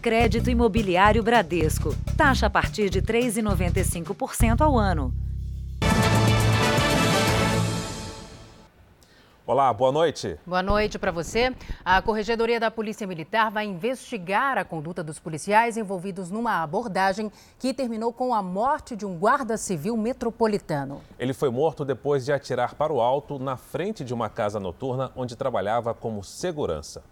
Crédito Imobiliário Bradesco. Taxa a partir de 3,95% ao ano. Olá, boa noite. Boa noite para você. A Corregedoria da Polícia Militar vai investigar a conduta dos policiais envolvidos numa abordagem que terminou com a morte de um guarda civil metropolitano. Ele foi morto depois de atirar para o alto na frente de uma casa noturna onde trabalhava como segurança.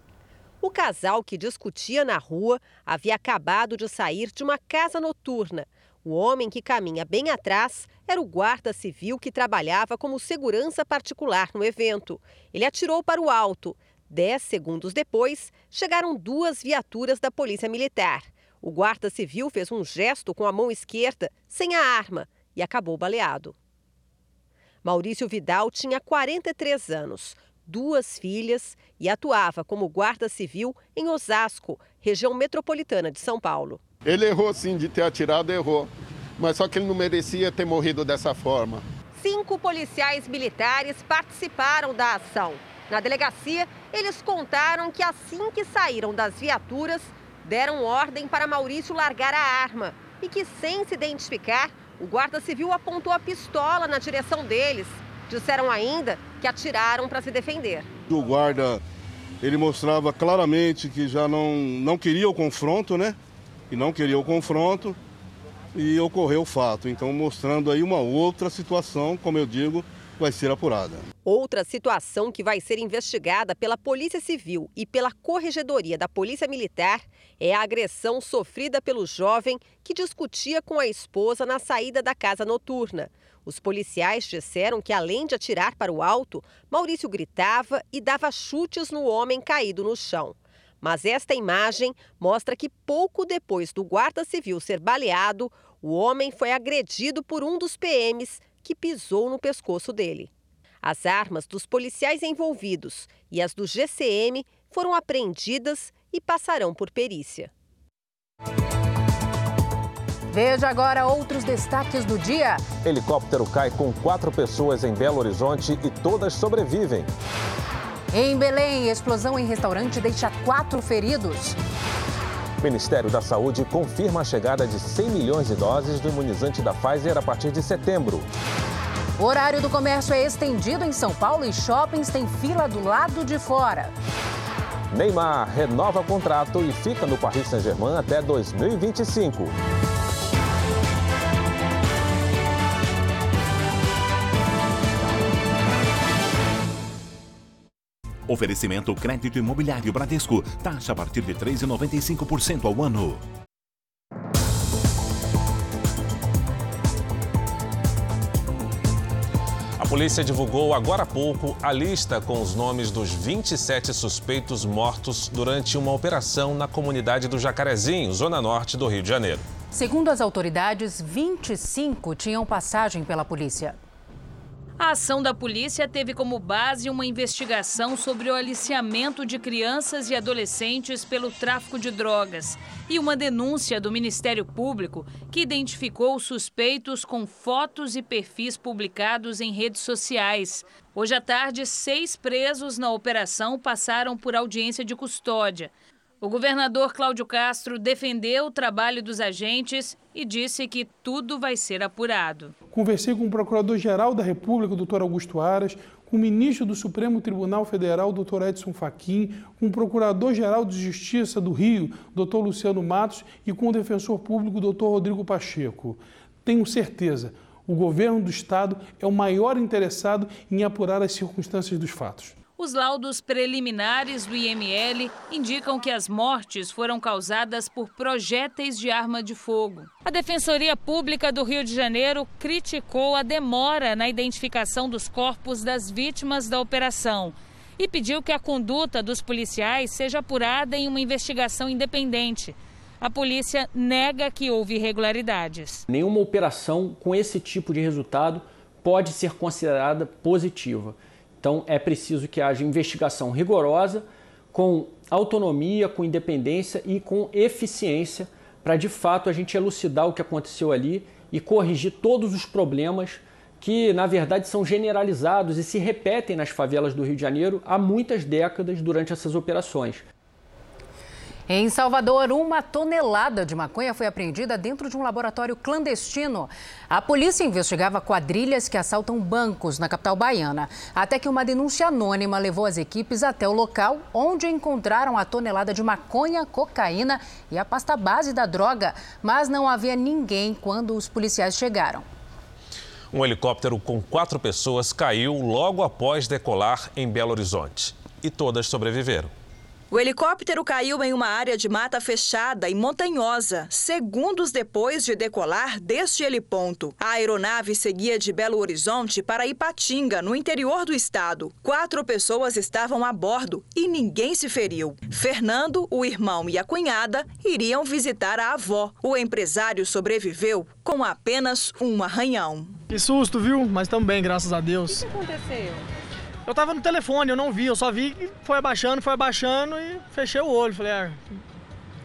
O casal que discutia na rua havia acabado de sair de uma casa noturna. O homem que caminha bem atrás era o guarda civil que trabalhava como segurança particular no evento. Ele atirou para o alto. Dez segundos depois, chegaram duas viaturas da Polícia Militar. O guarda civil fez um gesto com a mão esquerda, sem a arma, e acabou baleado. Maurício Vidal tinha 43 anos, duas filhas e atuava como guarda civil em Osasco, região metropolitana de São Paulo. Ele errou sim de ter atirado, errou. Mas só que ele não merecia ter morrido dessa forma. Cinco policiais militares participaram da ação. Na delegacia, eles contaram que assim que saíram das viaturas, deram ordem para Maurício largar a arma e que, sem se identificar, o guarda civil apontou a pistola na direção deles. Disseram ainda que atiraram para se defender. O guarda, ele mostrava claramente que já não, não queria o confronto, né? e não queria o confronto e ocorreu o fato. Então, mostrando aí uma outra situação, como eu digo, vai ser apurada. Outra situação que vai ser investigada pela Polícia Civil e pela Corregedoria da Polícia Militar é a agressão sofrida pelo jovem que discutia com a esposa na saída da casa noturna. Os policiais disseram que, além de atirar para o alto, Maurício gritava e dava chutes no homem caído no chão. Mas esta imagem mostra que pouco depois do guarda civil ser baleado, o homem foi agredido por um dos PMs que pisou no pescoço dele. As armas dos policiais envolvidos e as do GCM foram apreendidas e passarão por perícia. Veja agora outros destaques do dia. Helicóptero cai com quatro pessoas em Belo Horizonte e todas sobrevivem. Em Belém, explosão em restaurante deixa quatro feridos. O Ministério da Saúde confirma a chegada de 100 milhões de doses do imunizante da Pfizer a partir de setembro. O horário do comércio é estendido em São Paulo e shoppings têm fila do lado de fora. Neymar renova contrato e fica no Paris Saint-Germain até 2025. Oferecimento crédito imobiliário Bradesco. Taxa a partir de 3,95% ao ano. A polícia divulgou agora há pouco a lista com os nomes dos 27 suspeitos mortos durante uma operação na comunidade do Jacarezinho, zona norte do Rio de Janeiro. Segundo as autoridades, 25 tinham passagem pela polícia. A ação da polícia teve como base uma investigação sobre o aliciamento de crianças e adolescentes pelo tráfico de drogas e uma denúncia do Ministério Público que identificou suspeitos com fotos e perfis publicados em redes sociais. Hoje à tarde, seis presos na operação passaram por audiência de custódia. O governador Cláudio Castro defendeu o trabalho dos agentes e disse que tudo vai ser apurado. Conversei com o Procurador-Geral da República, doutor Augusto Aras, com o ministro do Supremo Tribunal Federal, doutor Edson Fachin, com o Procurador-Geral de Justiça do Rio, doutor Luciano Matos, e com o defensor público, doutor Rodrigo Pacheco. Tenho certeza, o governo do Estado é o maior interessado em apurar as circunstâncias dos fatos. Os laudos preliminares do IML indicam que as mortes foram causadas por projéteis de arma de fogo. A Defensoria Pública do Rio de Janeiro criticou a demora na identificação dos corpos das vítimas da operação e pediu que a conduta dos policiais seja apurada em uma investigação independente. A polícia nega que houve irregularidades. Nenhuma operação com esse tipo de resultado pode ser considerada positiva. Então é preciso que haja investigação rigorosa, com autonomia, com independência e com eficiência, para de fato a gente elucidar o que aconteceu ali e corrigir todos os problemas que, na verdade, são generalizados e se repetem nas favelas do Rio de Janeiro há muitas décadas durante essas operações. Em Salvador, uma tonelada de maconha foi apreendida dentro de um laboratório clandestino. A polícia investigava quadrilhas que assaltam bancos na capital baiana, até que uma denúncia anônima levou as equipes até o local, onde encontraram a tonelada de maconha, cocaína e a pasta base da droga, mas não havia ninguém quando os policiais chegaram. Um helicóptero com quatro pessoas caiu logo após decolar em Belo Horizonte e todas sobreviveram. O helicóptero caiu em uma área de mata fechada e montanhosa, segundos depois de decolar deste heliponto. A aeronave seguia de Belo Horizonte para Ipatinga, no interior do estado. Quatro pessoas estavam a bordo e ninguém se feriu. Fernando, o irmão e a cunhada iriam visitar a avó. O empresário sobreviveu com apenas um arranhão. Que susto, viu? Mas também, graças a Deus. O que aconteceu? Eu tava no telefone, eu não vi, eu só vi que foi abaixando, foi abaixando e fechei o olho. Falei, ah,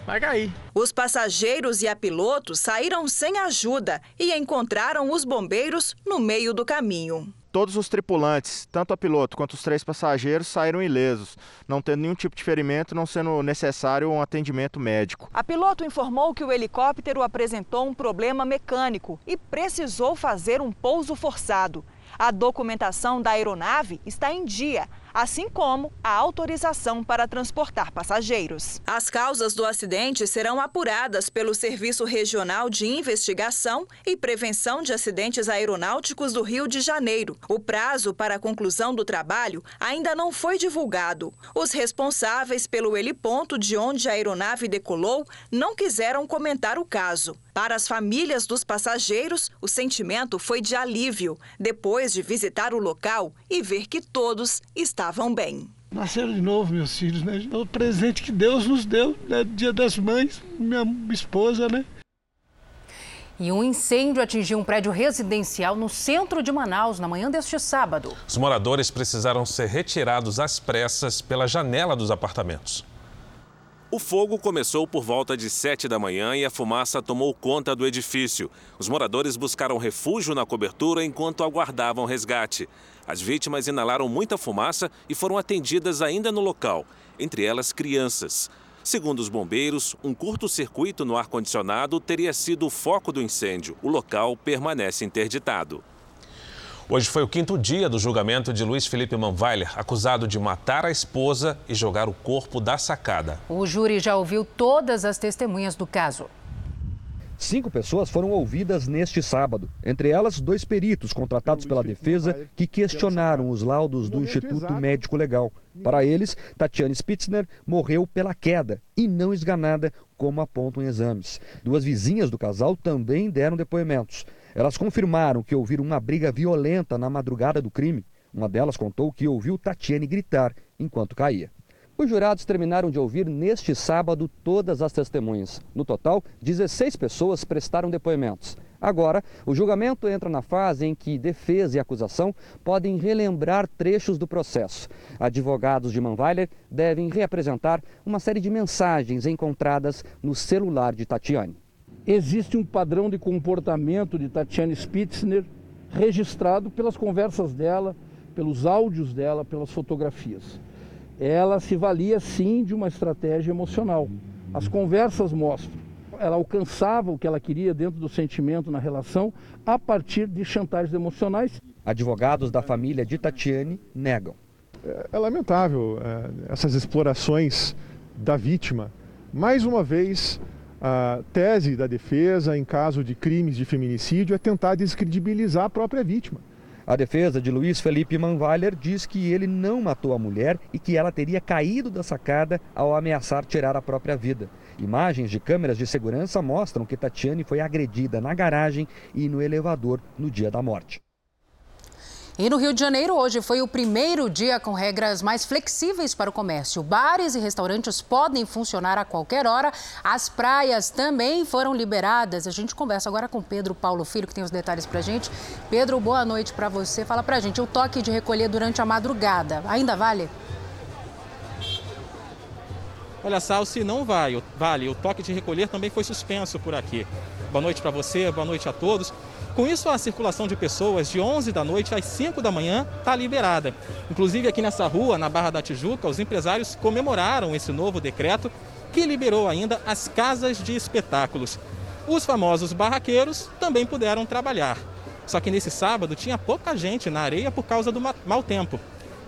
vai cair. Os passageiros e a piloto saíram sem ajuda e encontraram os bombeiros no meio do caminho. Todos os tripulantes, tanto a piloto quanto os três passageiros, saíram ilesos, não tendo nenhum tipo de ferimento, não sendo necessário um atendimento médico. A piloto informou que o helicóptero apresentou um problema mecânico e precisou fazer um pouso forçado. A documentação da aeronave está em dia, assim como a autorização para transportar passageiros. As causas do acidente serão apuradas pelo Serviço Regional de Investigação e Prevenção de Acidentes Aeronáuticos do Rio de Janeiro. O prazo para a conclusão do trabalho ainda não foi divulgado. Os responsáveis pelo heliponto de onde a aeronave decolou não quiseram comentar o caso. Para as famílias dos passageiros, o sentimento foi de alívio depois de visitar o local e ver que todos estavam bem. Nasceram de novo meus filhos, né? O presente que Deus nos deu, né? Dia das Mães, minha esposa, né? E um incêndio atingiu um prédio residencial no centro de Manaus na manhã deste sábado. Os moradores precisaram ser retirados às pressas pela janela dos apartamentos. O fogo começou por volta de 7 da manhã e a fumaça tomou conta do edifício. Os moradores buscaram refúgio na cobertura enquanto aguardavam resgate. As vítimas inalaram muita fumaça e foram atendidas ainda no local, entre elas crianças. Segundo os bombeiros, um curto-circuito no ar-condicionado teria sido o foco do incêndio. O local permanece interditado. Hoje foi o quinto dia do julgamento de Luiz Felipe Manweiler, acusado de matar a esposa e jogar o corpo da sacada. O júri já ouviu todas as testemunhas do caso. Cinco pessoas foram ouvidas neste sábado, entre elas dois peritos contratados pela defesa que questionaram os laudos do Instituto Médico Legal. Para eles, Tatiane Spitzner morreu pela queda e não esganada, como apontam exames. Duas vizinhas do casal também deram depoimentos. Elas confirmaram que ouviram uma briga violenta na madrugada do crime. Uma delas contou que ouviu Tatiane gritar enquanto caía. Os jurados terminaram de ouvir neste sábado todas as testemunhas. No total, 16 pessoas prestaram depoimentos. Agora, o julgamento entra na fase em que defesa e acusação podem relembrar trechos do processo. Advogados de Manweiler devem reapresentar uma série de mensagens encontradas no celular de Tatiane existe um padrão de comportamento de Tatiane Spitzner registrado pelas conversas dela, pelos áudios dela, pelas fotografias. Ela se valia sim de uma estratégia emocional. As conversas mostram. Ela alcançava o que ela queria dentro do sentimento na relação a partir de chantagens emocionais. Advogados da família de Tatiane negam. É, é lamentável é, essas explorações da vítima. Mais uma vez, a tese da defesa, em caso de crimes de feminicídio, é tentar descredibilizar a própria vítima. A defesa de Luiz Felipe Manweiler diz que ele não matou a mulher e que ela teria caído da sacada ao ameaçar tirar a própria vida. Imagens de câmeras de segurança mostram que Tatiane foi agredida na garagem e no elevador no dia da morte. E no Rio de Janeiro, hoje foi o primeiro dia com regras mais flexíveis para o comércio. Bares e restaurantes podem funcionar a qualquer hora. As praias também foram liberadas. A gente conversa agora com Pedro Paulo Filho, que tem os detalhes para gente. Pedro, boa noite para você. Fala para a gente, o toque de recolher durante a madrugada, ainda vale? Olha, Salsi, não vai, vale. O toque de recolher também foi suspenso por aqui. Boa noite para você, boa noite a todos. Com isso, a circulação de pessoas de 11 da noite às 5 da manhã está liberada. Inclusive, aqui nessa rua, na Barra da Tijuca, os empresários comemoraram esse novo decreto que liberou ainda as casas de espetáculos. Os famosos barraqueiros também puderam trabalhar. Só que nesse sábado tinha pouca gente na areia por causa do mau tempo.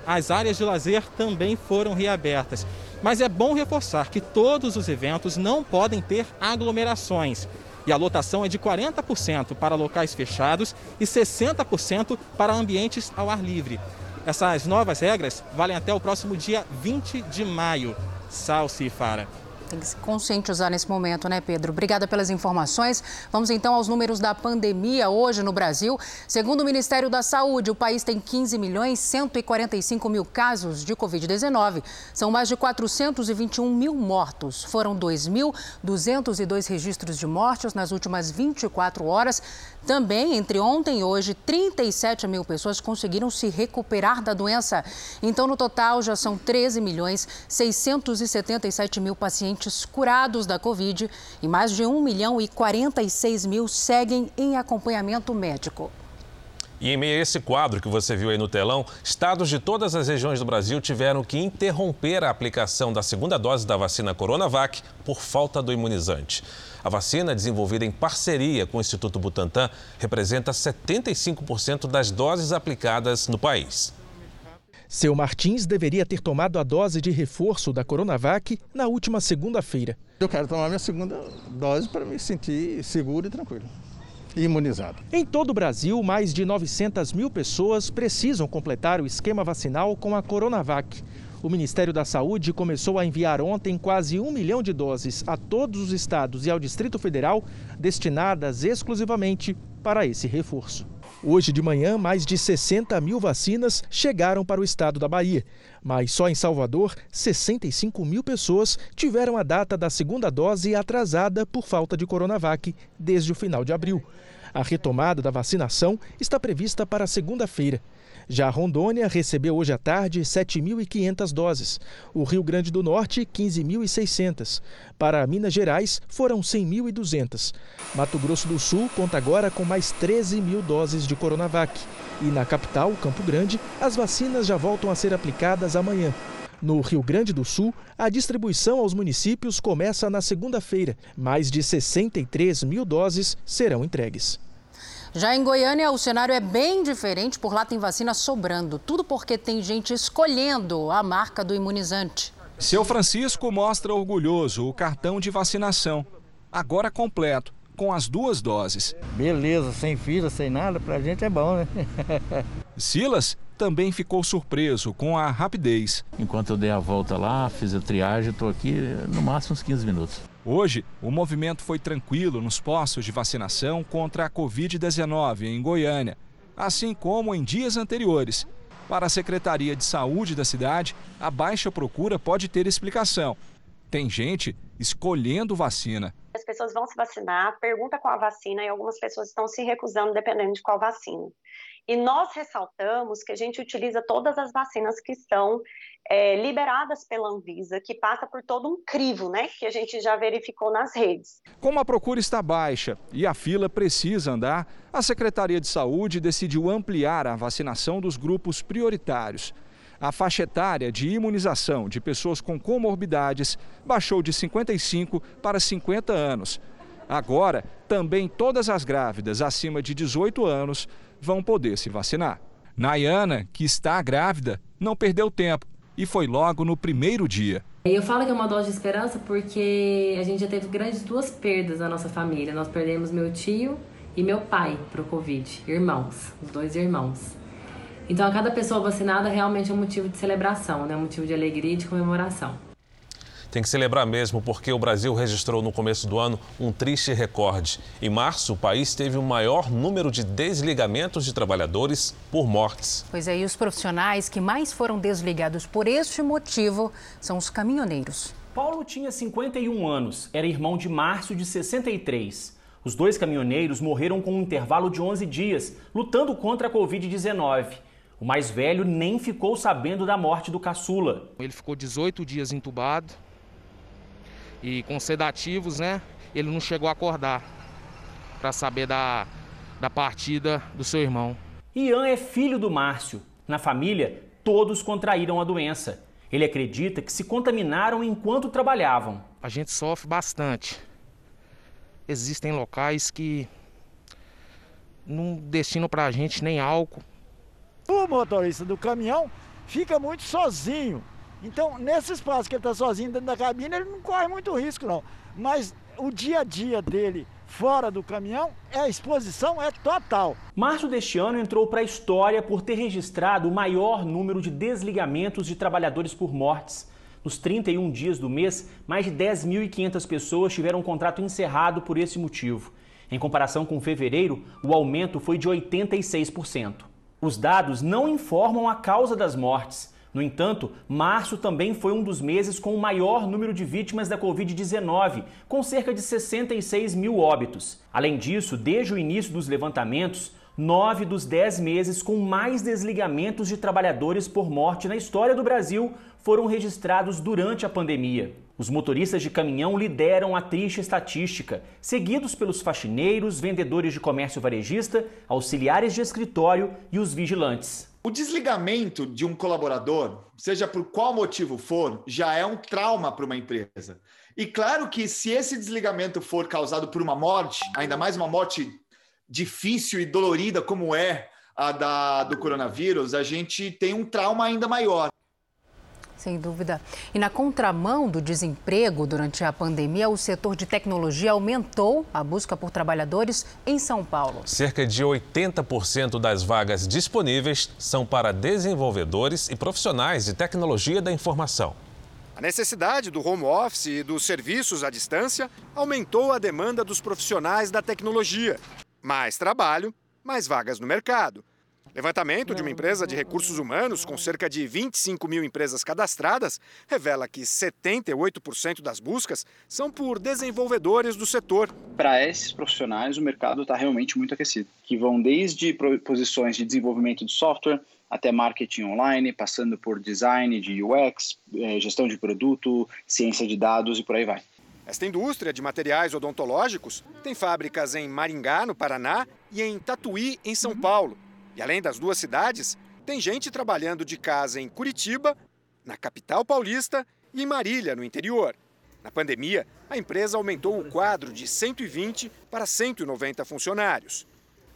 As áreas de lazer também foram reabertas. Mas é bom reforçar que todos os eventos não podem ter aglomerações. E a lotação é de 40% para locais fechados e 60% para ambientes ao ar livre. Essas novas regras valem até o próximo dia 20 de maio. Salsi e Fara. Tem que se conscientizar nesse momento, né, Pedro? Obrigada pelas informações. Vamos então aos números da pandemia hoje no Brasil. Segundo o Ministério da Saúde, o país tem 15 milhões 145 mil casos de Covid-19. São mais de 421 mil mortos. Foram 2.202 registros de mortes nas últimas 24 horas. Também, entre ontem e hoje, 37 mil pessoas conseguiram se recuperar da doença. Então, no total, já são 13 milhões 677 mil pacientes curados da Covid e mais de 1 milhão e 46 mil seguem em acompanhamento médico. E em meio a esse quadro que você viu aí no telão, estados de todas as regiões do Brasil tiveram que interromper a aplicação da segunda dose da vacina Coronavac por falta do imunizante. A vacina, desenvolvida em parceria com o Instituto Butantan, representa 75% das doses aplicadas no país. Seu Martins deveria ter tomado a dose de reforço da Coronavac na última segunda-feira. Eu quero tomar minha segunda dose para me sentir seguro e tranquilo imunizado. Em todo o Brasil, mais de 900 mil pessoas precisam completar o esquema vacinal com a Coronavac. O Ministério da Saúde começou a enviar ontem quase um milhão de doses a todos os estados e ao Distrito Federal, destinadas exclusivamente para esse reforço. Hoje de manhã, mais de 60 mil vacinas chegaram para o estado da Bahia. Mas só em Salvador, 65 mil pessoas tiveram a data da segunda dose atrasada por falta de Coronavac desde o final de abril. A retomada da vacinação está prevista para segunda-feira. Já Rondônia recebeu hoje à tarde 7.500 doses. O Rio Grande do Norte, 15.600. Para Minas Gerais, foram 100.200. Mato Grosso do Sul conta agora com mais 13 mil doses de Coronavac. E na capital, Campo Grande, as vacinas já voltam a ser aplicadas amanhã. No Rio Grande do Sul, a distribuição aos municípios começa na segunda-feira. Mais de 63 mil doses serão entregues. Já em Goiânia, o cenário é bem diferente. Por lá tem vacina sobrando. Tudo porque tem gente escolhendo a marca do imunizante. Seu Francisco mostra orgulhoso o cartão de vacinação, agora completo, com as duas doses. Beleza, sem fila, sem nada, pra gente é bom, né? Silas também ficou surpreso com a rapidez. Enquanto eu dei a volta lá, fiz a triagem, estou aqui no máximo uns 15 minutos. Hoje, o movimento foi tranquilo nos postos de vacinação contra a Covid-19 em Goiânia, assim como em dias anteriores. Para a Secretaria de Saúde da cidade, a baixa procura pode ter explicação. Tem gente escolhendo vacina. As pessoas vão se vacinar, pergunta qual a vacina e algumas pessoas estão se recusando dependendo de qual vacina. E nós ressaltamos que a gente utiliza todas as vacinas que estão é, liberadas pela Anvisa, que passa por todo um crivo, né, que a gente já verificou nas redes. Como a procura está baixa e a fila precisa andar, a Secretaria de Saúde decidiu ampliar a vacinação dos grupos prioritários. A faixa etária de imunização de pessoas com comorbidades baixou de 55 para 50 anos. Agora, também todas as grávidas acima de 18 anos vão poder se vacinar. Nayana, que está grávida, não perdeu tempo e foi logo no primeiro dia. Eu falo que é uma dose de esperança porque a gente já teve grandes duas perdas na nossa família. Nós perdemos meu tio e meu pai para o Covid, irmãos, os dois irmãos. Então, a cada pessoa vacinada realmente é um motivo de celebração, né? um motivo de alegria e de comemoração. Tem que celebrar mesmo, porque o Brasil registrou no começo do ano um triste recorde. Em março, o país teve o maior número de desligamentos de trabalhadores por mortes. Pois é, e os profissionais que mais foram desligados por este motivo são os caminhoneiros. Paulo tinha 51 anos, era irmão de Márcio, de 63. Os dois caminhoneiros morreram com um intervalo de 11 dias, lutando contra a Covid-19. O mais velho nem ficou sabendo da morte do caçula. Ele ficou 18 dias entubado, e com sedativos, né? Ele não chegou a acordar para saber da, da partida do seu irmão. Ian é filho do Márcio. Na família, todos contraíram a doença. Ele acredita que se contaminaram enquanto trabalhavam. A gente sofre bastante. Existem locais que não destinam para a gente nem álcool. O motorista do caminhão fica muito sozinho. Então, nesse espaço que ele está sozinho dentro da cabine, ele não corre muito risco, não. Mas o dia a dia dele fora do caminhão, é a exposição é total. Março deste ano entrou para a história por ter registrado o maior número de desligamentos de trabalhadores por mortes. Nos 31 dias do mês, mais de 10.500 pessoas tiveram um contrato encerrado por esse motivo. Em comparação com fevereiro, o aumento foi de 86%. Os dados não informam a causa das mortes. No entanto, março também foi um dos meses com o maior número de vítimas da Covid-19, com cerca de 66 mil óbitos. Além disso, desde o início dos levantamentos, nove dos dez meses com mais desligamentos de trabalhadores por morte na história do Brasil foram registrados durante a pandemia. Os motoristas de caminhão lideram a triste estatística, seguidos pelos faxineiros, vendedores de comércio varejista, auxiliares de escritório e os vigilantes. O desligamento de um colaborador, seja por qual motivo for, já é um trauma para uma empresa. E claro que se esse desligamento for causado por uma morte, ainda mais uma morte difícil e dolorida como é a da, do coronavírus, a gente tem um trauma ainda maior. Sem dúvida. E na contramão do desemprego durante a pandemia, o setor de tecnologia aumentou a busca por trabalhadores em São Paulo. Cerca de 80% das vagas disponíveis são para desenvolvedores e profissionais de tecnologia da informação. A necessidade do home office e dos serviços à distância aumentou a demanda dos profissionais da tecnologia. Mais trabalho, mais vagas no mercado. Levantamento de uma empresa de recursos humanos com cerca de 25 mil empresas cadastradas revela que 78% das buscas são por desenvolvedores do setor. Para esses profissionais, o mercado está realmente muito aquecido, que vão desde posições de desenvolvimento de software até marketing online, passando por design de UX, eh, gestão de produto, ciência de dados e por aí vai. Esta indústria de materiais odontológicos tem fábricas em Maringá, no Paraná, e em Tatuí, em São Paulo. E além das duas cidades, tem gente trabalhando de casa em Curitiba, na capital paulista e em Marília, no interior. Na pandemia, a empresa aumentou o quadro de 120 para 190 funcionários.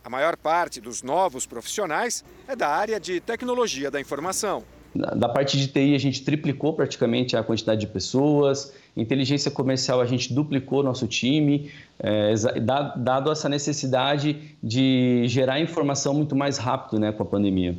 A maior parte dos novos profissionais é da área de tecnologia da informação. Da parte de TI, a gente triplicou praticamente a quantidade de pessoas. Inteligência comercial, a gente duplicou nosso time, é, dado essa necessidade de gerar informação muito mais rápido né, com a pandemia.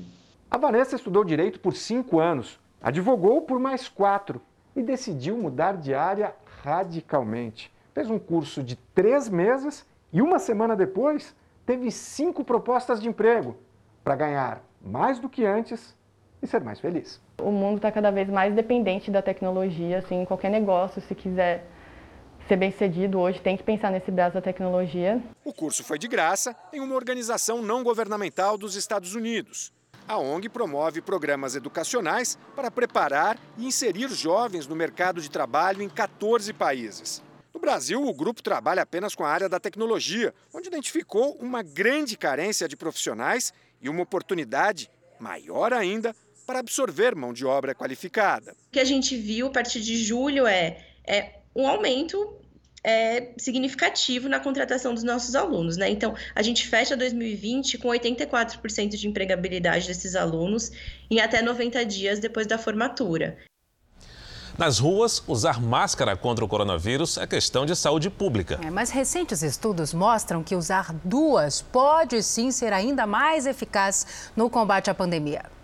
A Vanessa estudou direito por cinco anos, advogou por mais quatro e decidiu mudar de área radicalmente. Fez um curso de três meses e uma semana depois teve cinco propostas de emprego para ganhar mais do que antes e ser mais feliz. O mundo está cada vez mais dependente da tecnologia, assim, qualquer negócio, se quiser ser bem sucedido hoje, tem que pensar nesse braço da tecnologia. O curso foi de graça em uma organização não governamental dos Estados Unidos. A ONG promove programas educacionais para preparar e inserir jovens no mercado de trabalho em 14 países. No Brasil, o grupo trabalha apenas com a área da tecnologia, onde identificou uma grande carência de profissionais e uma oportunidade maior ainda para absorver mão de obra qualificada. O que a gente viu a partir de julho é, é um aumento é, significativo na contratação dos nossos alunos. Né? Então, a gente fecha 2020 com 84% de empregabilidade desses alunos em até 90 dias depois da formatura. Nas ruas, usar máscara contra o coronavírus é questão de saúde pública. É, mas recentes estudos mostram que usar duas pode sim ser ainda mais eficaz no combate à pandemia.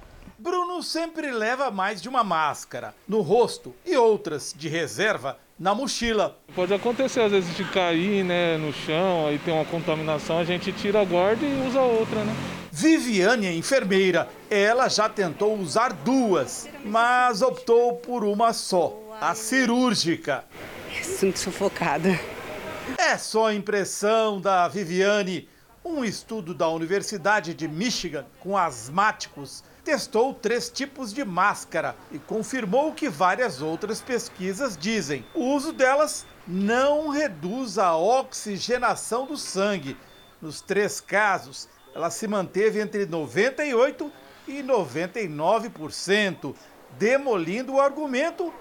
Bruno sempre leva mais de uma máscara no rosto e outras de reserva na mochila. Pode acontecer às vezes de cair né, no chão, aí tem uma contaminação, a gente tira a guarda e usa outra, né? Viviane é enfermeira. Ela já tentou usar duas, mas optou por uma só, a cirúrgica. Sinto sufocada. É só impressão da Viviane. Um estudo da Universidade de Michigan com asmáticos testou três tipos de máscara e confirmou o que várias outras pesquisas dizem. O uso delas não reduz a oxigenação do sangue. Nos três casos, ela se manteve entre 98% e 99%, demolindo o argumento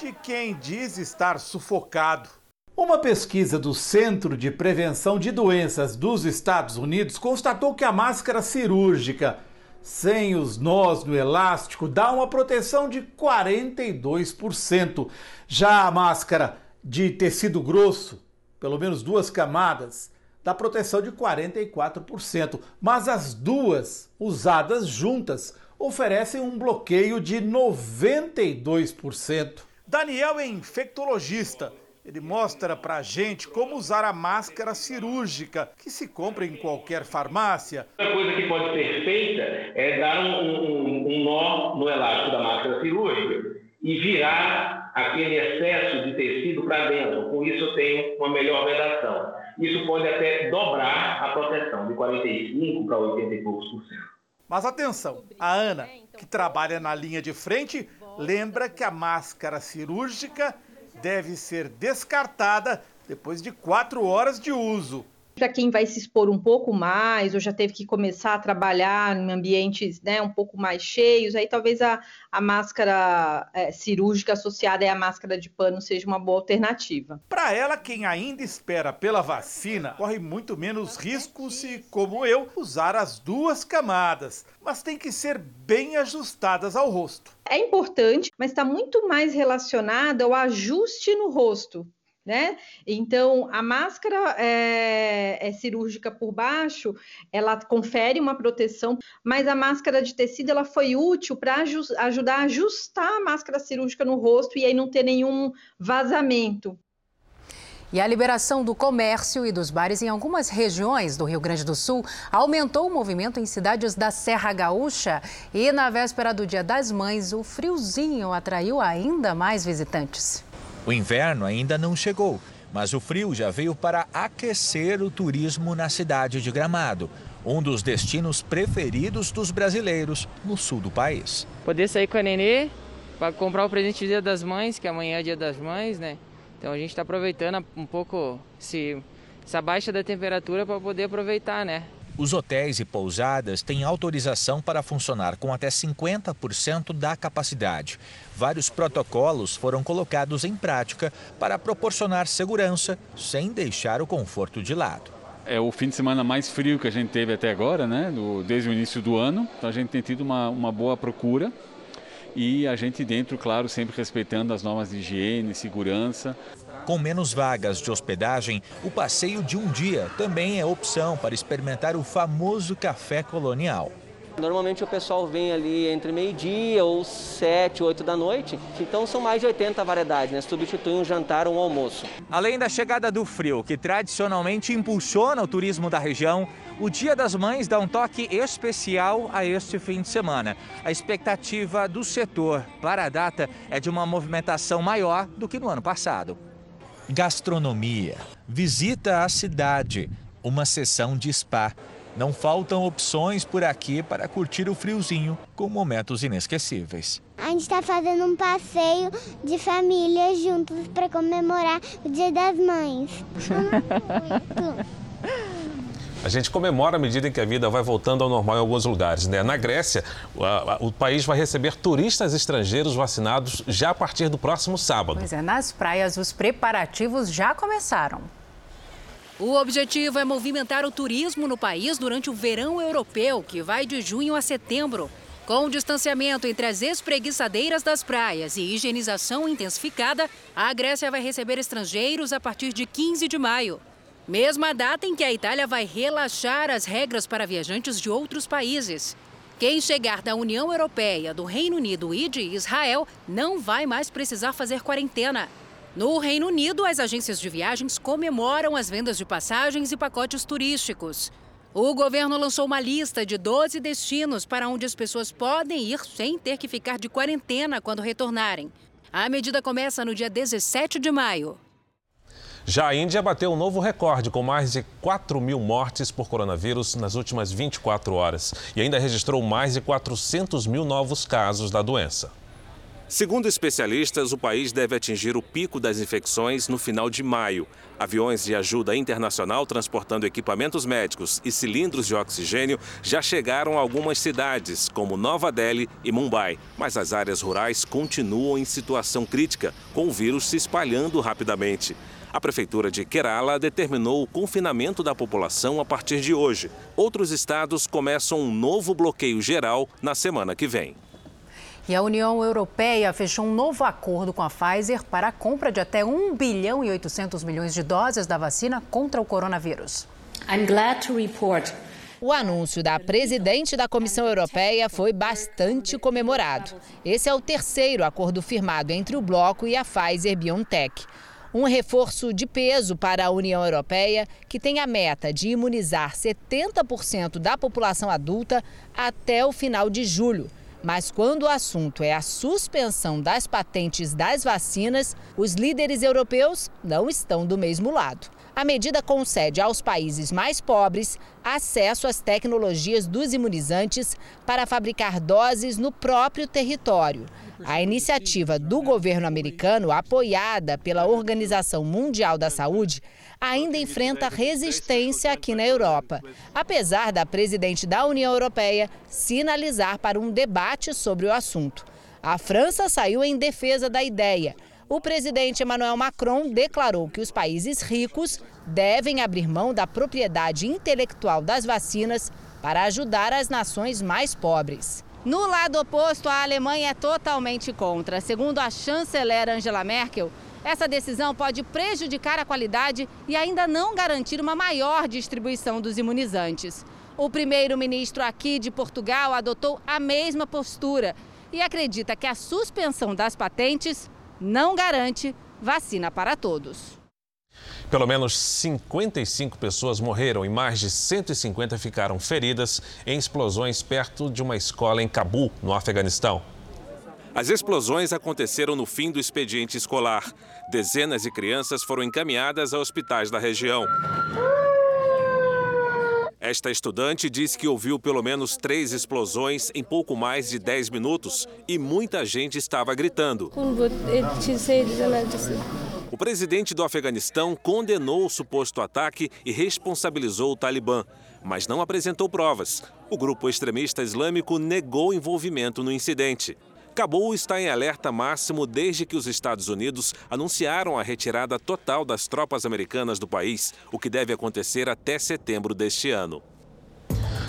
de quem diz estar sufocado. Uma pesquisa do Centro de Prevenção de Doenças dos Estados Unidos constatou que a máscara cirúrgica sem os nós no elástico dá uma proteção de 42%. Já a máscara de tecido grosso, pelo menos duas camadas, dá proteção de 44%. Mas as duas, usadas juntas, oferecem um bloqueio de 92%. Daniel é infectologista ele mostra pra gente como usar a máscara cirúrgica, que se compra em qualquer farmácia. A coisa que pode ser feita é dar um, um, um nó no elástico da máscara cirúrgica e virar aquele excesso de tecido para dentro. Com isso eu tenho uma melhor vedação. Isso pode até dobrar a proteção de 45 para 80 e poucos por cento. Mas atenção, a Ana, que trabalha na linha de frente, lembra que a máscara cirúrgica deve ser descartada depois de quatro horas de uso. Para quem vai se expor um pouco mais, ou já teve que começar a trabalhar em ambientes né, um pouco mais cheios, aí talvez a, a máscara é, cirúrgica associada à máscara de pano seja uma boa alternativa. Para ela, quem ainda espera pela vacina corre muito menos risco se, como eu, usar as duas camadas, mas tem que ser bem ajustadas ao rosto. É importante, mas está muito mais relacionada ao ajuste no rosto né? Então, a máscara é, é, cirúrgica por baixo, ela confere uma proteção, mas a máscara de tecido ela foi útil para ajudar a ajustar a máscara cirúrgica no rosto e aí não ter nenhum vazamento. E a liberação do comércio e dos bares em algumas regiões do Rio Grande do Sul aumentou o movimento em cidades da Serra Gaúcha. E na véspera do Dia das Mães, o friozinho atraiu ainda mais visitantes. O inverno ainda não chegou, mas o frio já veio para aquecer o turismo na cidade de Gramado, um dos destinos preferidos dos brasileiros no sul do país. Poder sair com a nenê para comprar o presente do Dia das Mães, que amanhã é Dia das Mães, né? Então a gente está aproveitando um pouco esse, essa baixa da temperatura para poder aproveitar, né? Os hotéis e pousadas têm autorização para funcionar com até 50% da capacidade. Vários protocolos foram colocados em prática para proporcionar segurança sem deixar o conforto de lado. É o fim de semana mais frio que a gente teve até agora, né? desde o início do ano. Então a gente tem tido uma, uma boa procura e a gente dentro, claro, sempre respeitando as normas de higiene, segurança. Com menos vagas de hospedagem, o passeio de um dia também é opção para experimentar o famoso café colonial. Normalmente o pessoal vem ali entre meio-dia ou sete, oito da noite, então são mais de 80 variedades, né? Substitui um jantar ou um almoço. Além da chegada do frio, que tradicionalmente impulsiona o turismo da região, o Dia das Mães dá um toque especial a este fim de semana. A expectativa do setor para a data é de uma movimentação maior do que no ano passado gastronomia, visita à cidade, uma sessão de spa. Não faltam opções por aqui para curtir o friozinho com momentos inesquecíveis. A gente está fazendo um passeio de família juntos para comemorar o Dia das Mães. A gente comemora à medida em que a vida vai voltando ao normal em alguns lugares. Né? Na Grécia, o país vai receber turistas estrangeiros vacinados já a partir do próximo sábado. Pois é, nas praias os preparativos já começaram. O objetivo é movimentar o turismo no país durante o verão europeu, que vai de junho a setembro. Com o distanciamento entre as espreguiçadeiras das praias e higienização intensificada, a Grécia vai receber estrangeiros a partir de 15 de maio. Mesma data em que a Itália vai relaxar as regras para viajantes de outros países. Quem chegar da União Europeia, do Reino Unido e de Israel não vai mais precisar fazer quarentena. No Reino Unido, as agências de viagens comemoram as vendas de passagens e pacotes turísticos. O governo lançou uma lista de 12 destinos para onde as pessoas podem ir sem ter que ficar de quarentena quando retornarem. A medida começa no dia 17 de maio. Já a Índia bateu um novo recorde, com mais de 4 mil mortes por coronavírus nas últimas 24 horas. E ainda registrou mais de 400 mil novos casos da doença. Segundo especialistas, o país deve atingir o pico das infecções no final de maio. Aviões de ajuda internacional transportando equipamentos médicos e cilindros de oxigênio já chegaram a algumas cidades, como Nova Delhi e Mumbai. Mas as áreas rurais continuam em situação crítica, com o vírus se espalhando rapidamente. A prefeitura de Kerala determinou o confinamento da população a partir de hoje. Outros estados começam um novo bloqueio geral na semana que vem. E a União Europeia fechou um novo acordo com a Pfizer para a compra de até 1 bilhão e 800 milhões de doses da vacina contra o coronavírus. I'm glad to report o anúncio da presidente da Comissão Europeia foi bastante comemorado. Esse é o terceiro acordo firmado entre o bloco e a Pfizer BioNTech. Um reforço de peso para a União Europeia, que tem a meta de imunizar 70% da população adulta até o final de julho. Mas quando o assunto é a suspensão das patentes das vacinas, os líderes europeus não estão do mesmo lado. A medida concede aos países mais pobres acesso às tecnologias dos imunizantes para fabricar doses no próprio território. A iniciativa do governo americano, apoiada pela Organização Mundial da Saúde, ainda enfrenta resistência aqui na Europa, apesar da presidente da União Europeia sinalizar para um debate sobre o assunto. A França saiu em defesa da ideia. O presidente Emmanuel Macron declarou que os países ricos devem abrir mão da propriedade intelectual das vacinas para ajudar as nações mais pobres. No lado oposto, a Alemanha é totalmente contra. Segundo a chanceler Angela Merkel, essa decisão pode prejudicar a qualidade e ainda não garantir uma maior distribuição dos imunizantes. O primeiro-ministro aqui de Portugal adotou a mesma postura e acredita que a suspensão das patentes não garante vacina para todos. Pelo menos 55 pessoas morreram e mais de 150 ficaram feridas em explosões perto de uma escola em Cabul, no Afeganistão. As explosões aconteceram no fim do expediente escolar. Dezenas de crianças foram encaminhadas a hospitais da região. Esta estudante disse que ouviu pelo menos três explosões em pouco mais de 10 minutos e muita gente estava gritando. O presidente do Afeganistão condenou o suposto ataque e responsabilizou o Talibã, mas não apresentou provas. O grupo extremista islâmico negou envolvimento no incidente. Cabul está em alerta máximo desde que os Estados Unidos anunciaram a retirada total das tropas americanas do país, o que deve acontecer até setembro deste ano.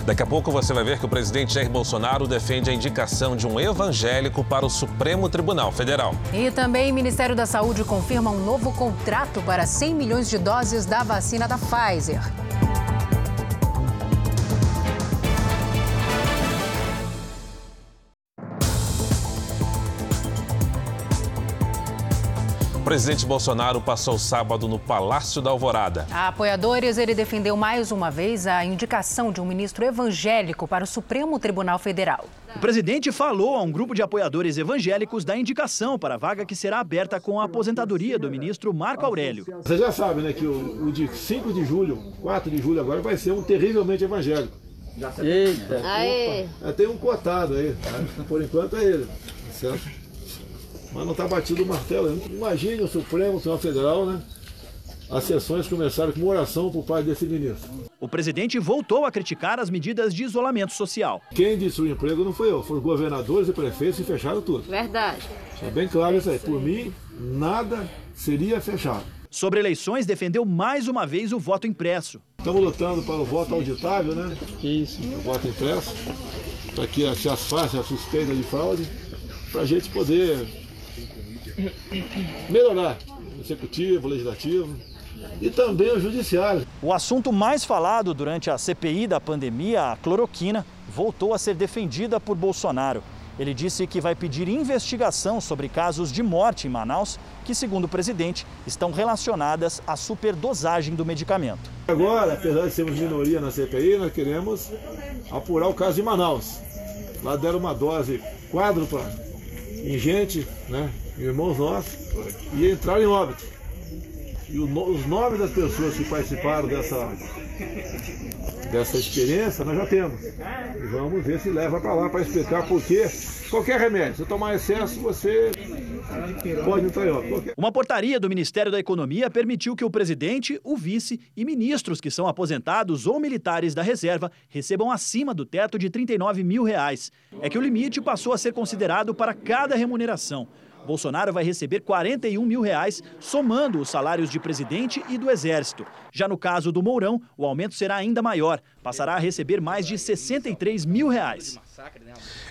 Daqui a pouco você vai ver que o presidente Jair Bolsonaro defende a indicação de um evangélico para o Supremo Tribunal Federal. E também o Ministério da Saúde confirma um novo contrato para 100 milhões de doses da vacina da Pfizer. Presidente Bolsonaro passou sábado no Palácio da Alvorada. A apoiadores, ele defendeu mais uma vez a indicação de um ministro evangélico para o Supremo Tribunal Federal. O presidente falou a um grupo de apoiadores evangélicos da indicação para a vaga que será aberta com a aposentadoria do ministro Marco Aurélio. Você já sabe, né, que o, o de 5 de julho, 4 de julho agora, vai ser um terrivelmente evangélico. Eita! Aê. Tem um cotado aí, tá? por enquanto é ele, certo? Mas não está batido o martelo. Imagine o Supremo Tribunal Federal, né? As sessões começaram com uma oração por parte desse ministro. O presidente voltou a criticar as medidas de isolamento social. Quem disse o emprego não foi eu, foram governadores e prefeitos e fecharam tudo. Verdade. É bem claro isso aí. Por mim, nada seria fechado. Sobre eleições, defendeu mais uma vez o voto impresso. Estamos lutando para o voto auditável, né? Isso. O voto impresso, para que se as façam a suspeita de fraude, para a gente poder melhorar o executivo, o legislativo e também o judiciário. O assunto mais falado durante a CPI da pandemia, a cloroquina, voltou a ser defendida por Bolsonaro. Ele disse que vai pedir investigação sobre casos de morte em Manaus, que, segundo o presidente, estão relacionadas à superdosagem do medicamento. Agora, apesar de sermos minoria na CPI, nós queremos apurar o caso de Manaus. Lá deram uma dose quádrupla em gente, né, irmãos nossos, e entraram em óbito. E os nomes das pessoas que participaram dessa, dessa experiência nós já temos. E vamos ver se leva para lá para explicar por quê. Qualquer remédio, se tomar excesso, você pode entrar em óbito. Uma portaria do Ministério da Economia permitiu que o presidente, o vice e ministros que são aposentados ou militares da reserva recebam acima do teto de 39 mil reais. É que o limite passou a ser considerado para cada remuneração. Bolsonaro vai receber 41 mil reais, somando os salários de presidente e do Exército. Já no caso do Mourão, o aumento será ainda maior. Passará a receber mais de 63 mil reais.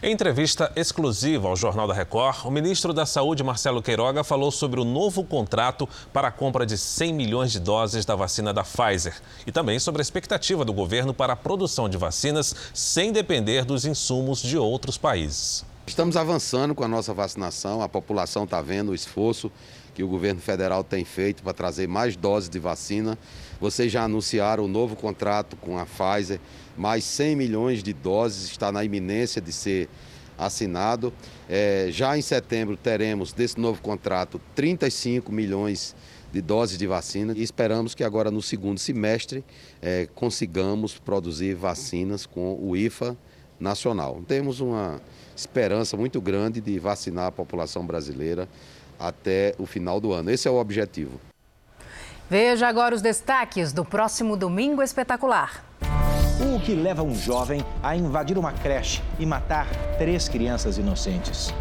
Em entrevista exclusiva ao Jornal da Record, o ministro da Saúde, Marcelo Queiroga, falou sobre o novo contrato para a compra de 100 milhões de doses da vacina da Pfizer e também sobre a expectativa do governo para a produção de vacinas sem depender dos insumos de outros países. Estamos avançando com a nossa vacinação, a população está vendo o esforço que o governo federal tem feito para trazer mais doses de vacina. Vocês já anunciaram o novo contrato com a Pfizer, mais 100 milhões de doses, está na iminência de ser assinado. É, já em setembro teremos desse novo contrato 35 milhões de doses de vacina e esperamos que agora no segundo semestre é, consigamos produzir vacinas com o IFA nacional. Temos uma esperança muito grande de vacinar a população brasileira até o final do ano. Esse é o objetivo. Veja agora os destaques do próximo Domingo Espetacular. O que leva um jovem a invadir uma creche e matar três crianças inocentes.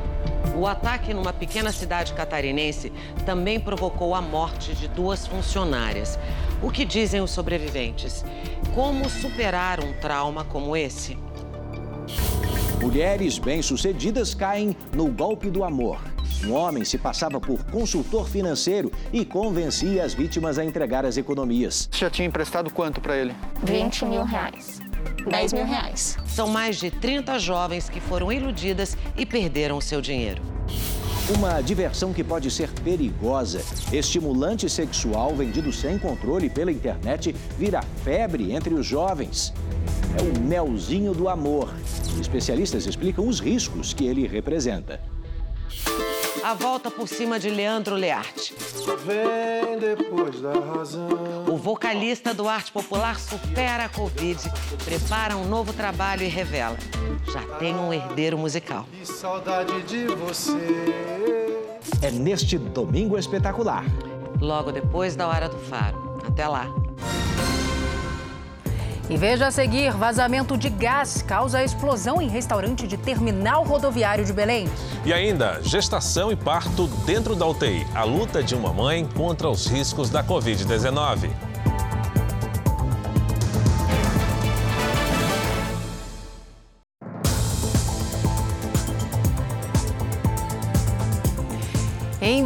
O ataque numa pequena cidade catarinense também provocou a morte de duas funcionárias. O que dizem os sobreviventes? Como superar um trauma como esse? Mulheres bem-sucedidas caem no golpe do amor. Um homem se passava por consultor financeiro e convencia as vítimas a entregar as economias. Você já tinha emprestado quanto para ele? 20 mil reais. 10 mil reais. São mais de 30 jovens que foram iludidas e perderam o seu dinheiro. Uma diversão que pode ser perigosa. Estimulante sexual vendido sem controle pela internet vira febre entre os jovens. É o melzinho do amor. Especialistas explicam os riscos que ele representa. A volta por cima de Leandro Learte. Vem depois da razão. O vocalista do arte popular supera a Covid, prepara um novo trabalho e revela. Já tem um herdeiro musical. Que saudade de você. É neste domingo espetacular. Logo depois da hora do faro. Até lá. E veja a seguir: vazamento de gás causa explosão em restaurante de terminal rodoviário de Belém. E ainda, gestação e parto dentro da UTI. A luta de uma mãe contra os riscos da Covid-19.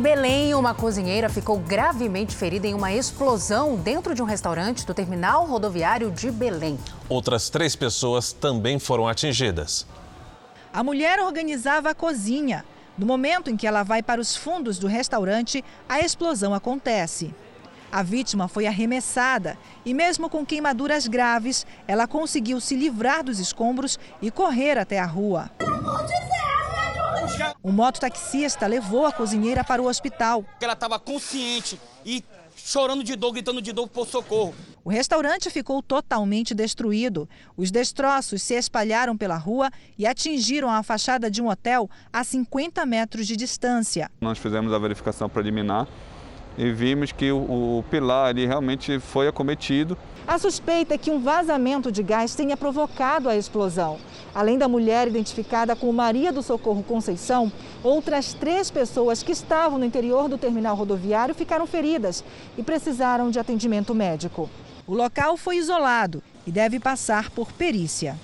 Belém, uma cozinheira ficou gravemente ferida em uma explosão dentro de um restaurante do terminal rodoviário de Belém. Outras três pessoas também foram atingidas. A mulher organizava a cozinha. No momento em que ela vai para os fundos do restaurante, a explosão acontece. A vítima foi arremessada e, mesmo com queimaduras graves, ela conseguiu se livrar dos escombros e correr até a rua. O mototaxista levou a cozinheira para o hospital. Ela estava consciente e chorando de dor, gritando de dor por socorro. O restaurante ficou totalmente destruído. Os destroços se espalharam pela rua e atingiram a fachada de um hotel a 50 metros de distância. Nós fizemos a verificação preliminar e vimos que o, o pilar ali realmente foi acometido. A suspeita é que um vazamento de gás tenha provocado a explosão. Além da mulher identificada como Maria do Socorro Conceição, outras três pessoas que estavam no interior do terminal rodoviário ficaram feridas e precisaram de atendimento médico. O local foi isolado e deve passar por perícia.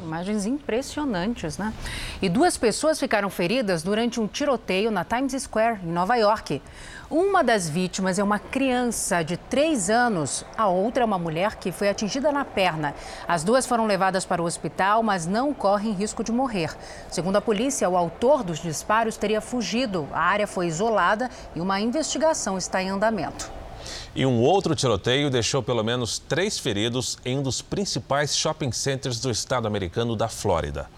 Imagens impressionantes, né? E duas pessoas ficaram feridas durante um tiroteio na Times Square, em Nova York. Uma das vítimas é uma criança de 3 anos, a outra é uma mulher que foi atingida na perna. As duas foram levadas para o hospital, mas não correm risco de morrer. Segundo a polícia, o autor dos disparos teria fugido. A área foi isolada e uma investigação está em andamento. E um outro tiroteio deixou pelo menos três feridos em um dos principais shopping centers do estado americano da Flórida.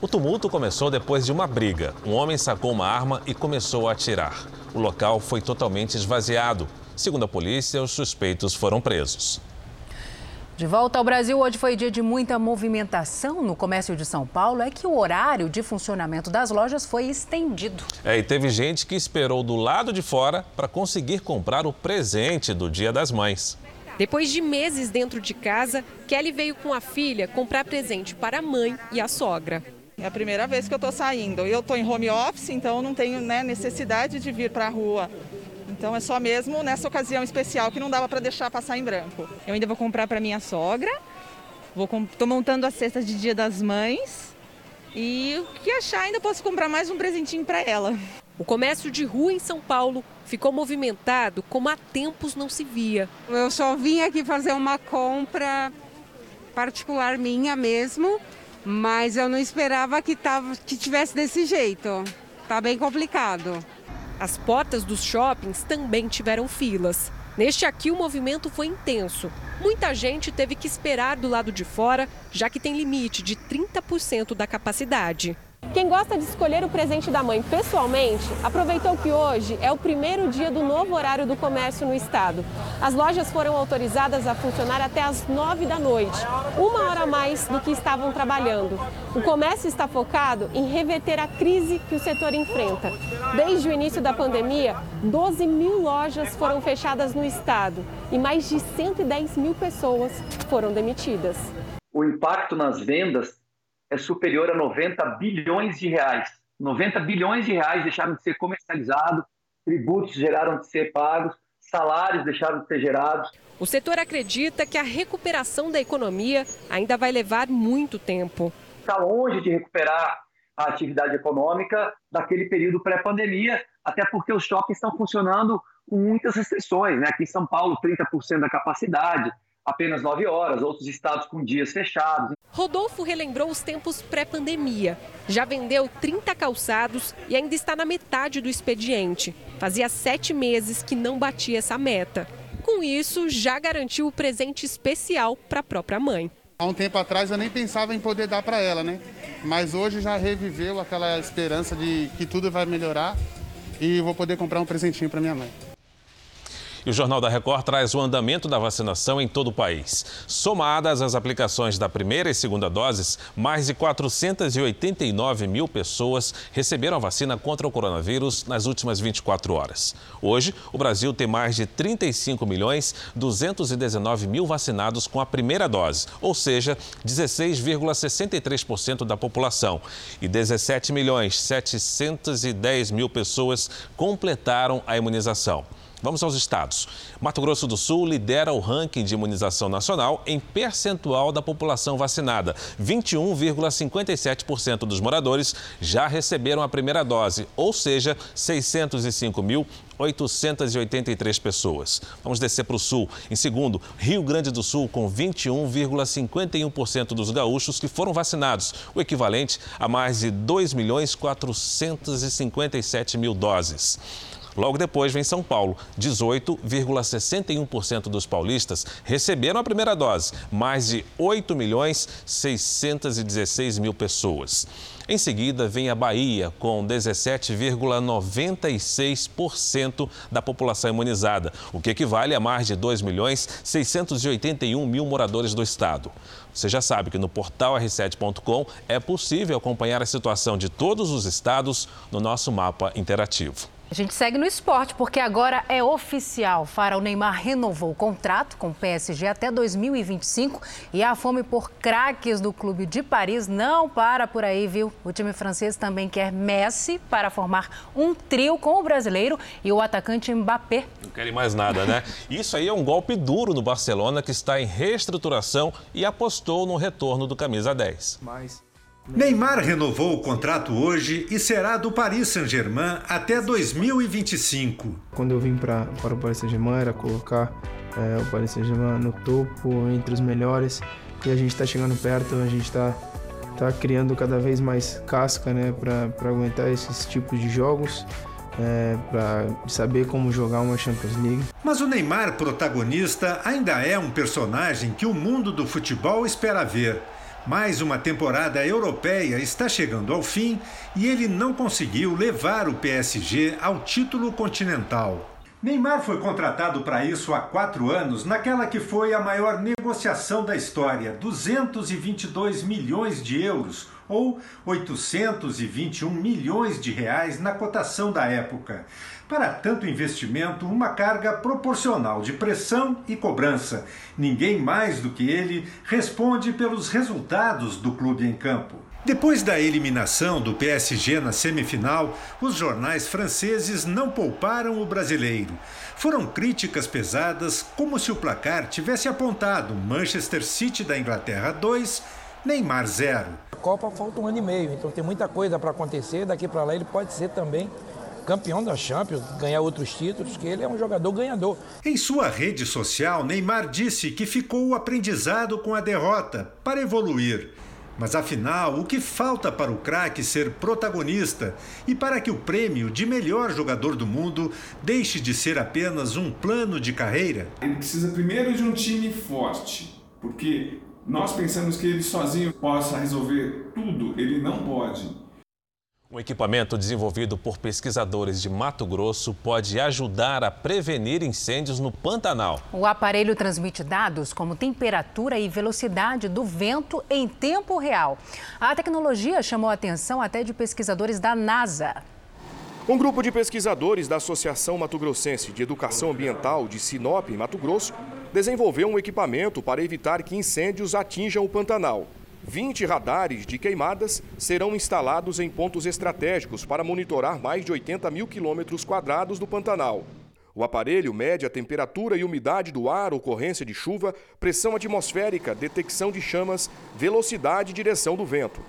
O tumulto começou depois de uma briga. Um homem sacou uma arma e começou a atirar. O local foi totalmente esvaziado. Segundo a polícia, os suspeitos foram presos. De volta ao Brasil, hoje foi dia de muita movimentação no comércio de São Paulo. É que o horário de funcionamento das lojas foi estendido. É, e teve gente que esperou do lado de fora para conseguir comprar o presente do Dia das Mães. Depois de meses dentro de casa, Kelly veio com a filha comprar presente para a mãe e a sogra. É a primeira vez que eu estou saindo. Eu estou em home office, então não tenho né, necessidade de vir para a rua. Então é só mesmo nessa ocasião especial que não dava para deixar passar em branco. Eu ainda vou comprar para minha sogra. Vou tô montando a cesta de Dia das Mães. E o que achar, ainda posso comprar mais um presentinho para ela. O comércio de rua em São Paulo ficou movimentado como há tempos não se via. Eu só vim aqui fazer uma compra particular minha mesmo, mas eu não esperava que, tava, que tivesse desse jeito. Tá bem complicado. As portas dos shoppings também tiveram filas. Neste aqui, o movimento foi intenso. Muita gente teve que esperar do lado de fora, já que tem limite de 30% da capacidade. Quem gosta de escolher o presente da mãe pessoalmente, aproveitou que hoje é o primeiro dia do novo horário do comércio no estado. As lojas foram autorizadas a funcionar até as nove da noite, uma hora a mais do que estavam trabalhando. O comércio está focado em reverter a crise que o setor enfrenta. Desde o início da pandemia, 12 mil lojas foram fechadas no estado e mais de 110 mil pessoas foram demitidas. O impacto nas vendas é superior a 90 bilhões de reais. 90 bilhões de reais deixaram de ser comercializados, tributos deixaram de ser pagos, salários deixaram de ser gerados. O setor acredita que a recuperação da economia ainda vai levar muito tempo. Está longe de recuperar a atividade econômica daquele período pré-pandemia, até porque os shoppings estão funcionando com muitas restrições. Né? Aqui em São Paulo, 30% da capacidade, apenas 9 horas, outros estados com dias fechados. Rodolfo relembrou os tempos pré-pandemia. Já vendeu 30 calçados e ainda está na metade do expediente. Fazia sete meses que não batia essa meta. Com isso, já garantiu o presente especial para a própria mãe. Há um tempo atrás eu nem pensava em poder dar para ela, né? Mas hoje já reviveu aquela esperança de que tudo vai melhorar e vou poder comprar um presentinho para minha mãe. E o Jornal da Record traz o andamento da vacinação em todo o país. Somadas as aplicações da primeira e segunda doses, mais de 489 mil pessoas receberam a vacina contra o coronavírus nas últimas 24 horas. Hoje, o Brasil tem mais de 35 milhões 219 mil vacinados com a primeira dose, ou seja, 16,63% da população. E 17 milhões 710 mil pessoas completaram a imunização. Vamos aos estados. Mato Grosso do Sul lidera o ranking de imunização nacional em percentual da população vacinada. 21,57% dos moradores já receberam a primeira dose, ou seja, 605.883 pessoas. Vamos descer para o sul. Em segundo, Rio Grande do Sul, com 21,51% dos gaúchos que foram vacinados, o equivalente a mais de 2 milhões 457 mil doses. Logo depois vem São Paulo. 18,61% dos paulistas receberam a primeira dose, mais de 8 milhões 616 mil pessoas. Em seguida, vem a Bahia, com 17,96% da população imunizada, o que equivale a mais de 2 milhões 681 mil moradores do estado. Você já sabe que no portal r7.com é possível acompanhar a situação de todos os estados no nosso mapa interativo. A gente segue no esporte, porque agora é oficial. Fara, o Neymar renovou o contrato com o PSG até 2025 e a fome por craques do clube de Paris não para por aí, viu? O time francês também quer Messi para formar um trio com o brasileiro e o atacante Mbappé. Não querem mais nada, né? Isso aí é um golpe duro no Barcelona, que está em reestruturação e apostou no retorno do camisa 10. Mais. Neymar renovou o contrato hoje e será do Paris Saint-Germain até 2025. Quando eu vim pra, para o Paris Saint-Germain era colocar é, o Paris Saint-Germain no topo, entre os melhores, e a gente está chegando perto, a gente está tá criando cada vez mais casca né, para aguentar esses tipos de jogos. É, para saber como jogar uma Champions League. Mas o Neymar, protagonista, ainda é um personagem que o mundo do futebol espera ver. Mais uma temporada europeia está chegando ao fim e ele não conseguiu levar o PSG ao título continental. Neymar foi contratado para isso há quatro anos, naquela que foi a maior negociação da história, 222 milhões de euros, ou 821 milhões de reais na cotação da época. Para tanto investimento, uma carga proporcional de pressão e cobrança. Ninguém mais do que ele responde pelos resultados do clube em campo. Depois da eliminação do PSG na semifinal, os jornais franceses não pouparam o brasileiro. Foram críticas pesadas, como se o placar tivesse apontado Manchester City da Inglaterra 2, Neymar 0. A Copa falta um ano e meio, então tem muita coisa para acontecer. Daqui para lá ele pode ser também campeão da Champions, ganhar outros títulos, que ele é um jogador ganhador. Em sua rede social, Neymar disse que ficou aprendizado com a derrota para evoluir. Mas afinal, o que falta para o craque ser protagonista e para que o prêmio de melhor jogador do mundo deixe de ser apenas um plano de carreira? Ele precisa primeiro de um time forte, porque nós pensamos que ele sozinho possa resolver tudo, ele não pode. Um equipamento desenvolvido por pesquisadores de Mato Grosso pode ajudar a prevenir incêndios no Pantanal. O aparelho transmite dados como temperatura e velocidade do vento em tempo real. A tecnologia chamou a atenção até de pesquisadores da NASA. Um grupo de pesquisadores da Associação Mato Grossense de Educação Ambiental de Sinop, Mato Grosso, desenvolveu um equipamento para evitar que incêndios atinjam o Pantanal. 20 radares de queimadas serão instalados em pontos estratégicos para monitorar mais de 80 mil quilômetros quadrados do Pantanal. O aparelho mede a temperatura e umidade do ar, ocorrência de chuva, pressão atmosférica, detecção de chamas, velocidade e direção do vento.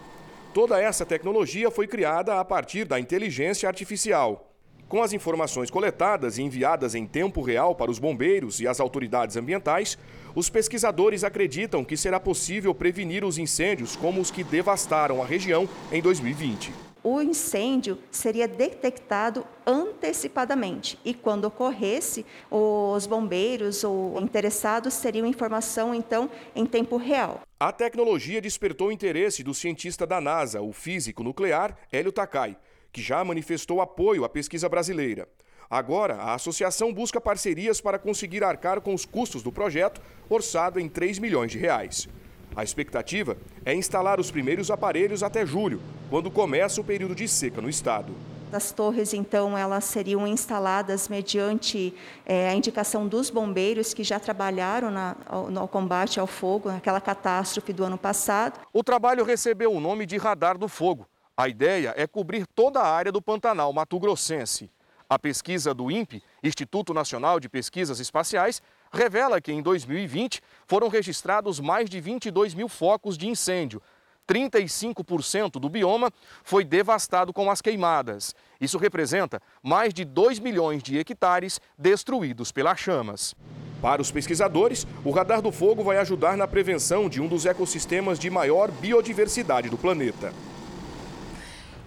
Toda essa tecnologia foi criada a partir da inteligência artificial. Com as informações coletadas e enviadas em tempo real para os bombeiros e as autoridades ambientais, os pesquisadores acreditam que será possível prevenir os incêndios como os que devastaram a região em 2020. O incêndio seria detectado antecipadamente e, quando ocorresse, os bombeiros ou interessados teriam informação, então, em tempo real. A tecnologia despertou o interesse do cientista da NASA, o físico nuclear Hélio Takai, que já manifestou apoio à pesquisa brasileira. Agora, a associação busca parcerias para conseguir arcar com os custos do projeto, orçado em 3 milhões de reais. A expectativa é instalar os primeiros aparelhos até julho, quando começa o período de seca no estado. As torres, então, elas seriam instaladas mediante é, a indicação dos bombeiros que já trabalharam na, no combate ao fogo, naquela catástrofe do ano passado. O trabalho recebeu o nome de Radar do Fogo. A ideia é cobrir toda a área do Pantanal Mato Grossense. A pesquisa do INPE, Instituto Nacional de Pesquisas Espaciais, revela que em 2020 foram registrados mais de 22 mil focos de incêndio. 35% do bioma foi devastado com as queimadas. Isso representa mais de 2 milhões de hectares destruídos pelas chamas. Para os pesquisadores, o radar do fogo vai ajudar na prevenção de um dos ecossistemas de maior biodiversidade do planeta.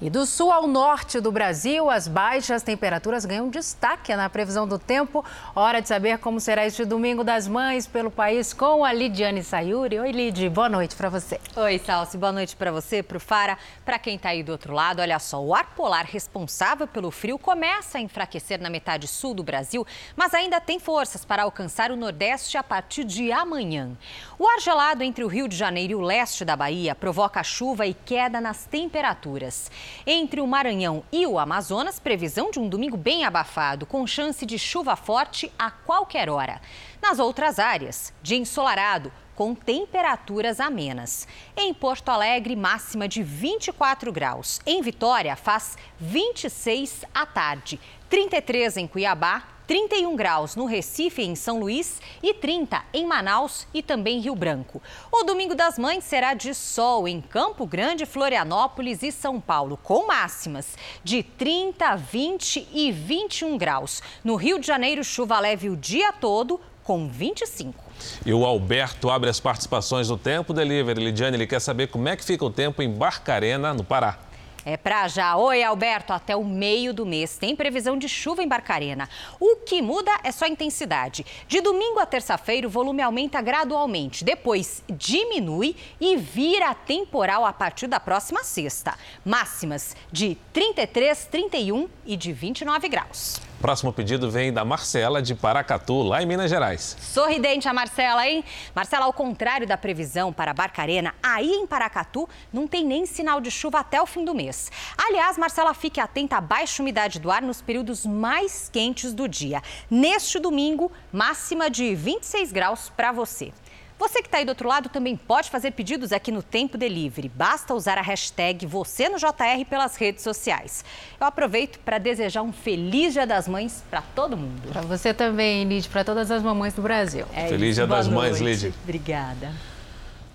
E do sul ao norte do Brasil, as baixas temperaturas ganham destaque na previsão do tempo. Hora de saber como será este domingo das mães pelo país com a Lidiane Sayuri. Oi, Lid, boa noite para você. Oi, Salsi, boa noite para você, para o Fara, para quem está aí do outro lado. Olha só, o ar polar responsável pelo frio começa a enfraquecer na metade sul do Brasil, mas ainda tem forças para alcançar o nordeste a partir de amanhã. O ar gelado entre o Rio de Janeiro e o leste da Bahia provoca chuva e queda nas temperaturas. Entre o Maranhão e o Amazonas, previsão de um domingo bem abafado, com chance de chuva forte a qualquer hora. Nas outras áreas, dia ensolarado, com temperaturas amenas. Em Porto Alegre, máxima de 24 graus. Em Vitória, faz 26 à tarde. 33 em Cuiabá, 31 graus no Recife em São Luís e 30 em Manaus e também Rio Branco. O Domingo das Mães será de sol em Campo Grande, Florianópolis e São Paulo, com máximas de 30, 20 e 21 graus. No Rio de Janeiro, chuva leve o dia todo, com 25. E o Alberto abre as participações no Tempo Delivery. Lidiane, ele quer saber como é que fica o tempo em Barcarena, no Pará. É pra já. Oi, Alberto. Até o meio do mês tem previsão de chuva em Barcarena. O que muda é só a intensidade. De domingo a terça-feira, o volume aumenta gradualmente. Depois diminui e vira temporal a partir da próxima sexta. Máximas de 33, 31 e de 29 graus. Próximo pedido vem da Marcela de Paracatu, lá em Minas Gerais. Sorridente a Marcela, hein? Marcela, ao contrário da previsão para Barcarena, aí em Paracatu não tem nem sinal de chuva até o fim do mês. Aliás, Marcela, fique atenta à baixa umidade do ar nos períodos mais quentes do dia. Neste domingo, máxima de 26 graus para você. Você que está aí do outro lado também pode fazer pedidos aqui no Tempo Delivery. Basta usar a hashtag você no JR pelas redes sociais. Eu aproveito para desejar um feliz Dia das Mães para todo mundo. Para você também, Lid, para todas as mamães do Brasil. É feliz isso. Dia Boa das noite. Mães, Lid. Obrigada.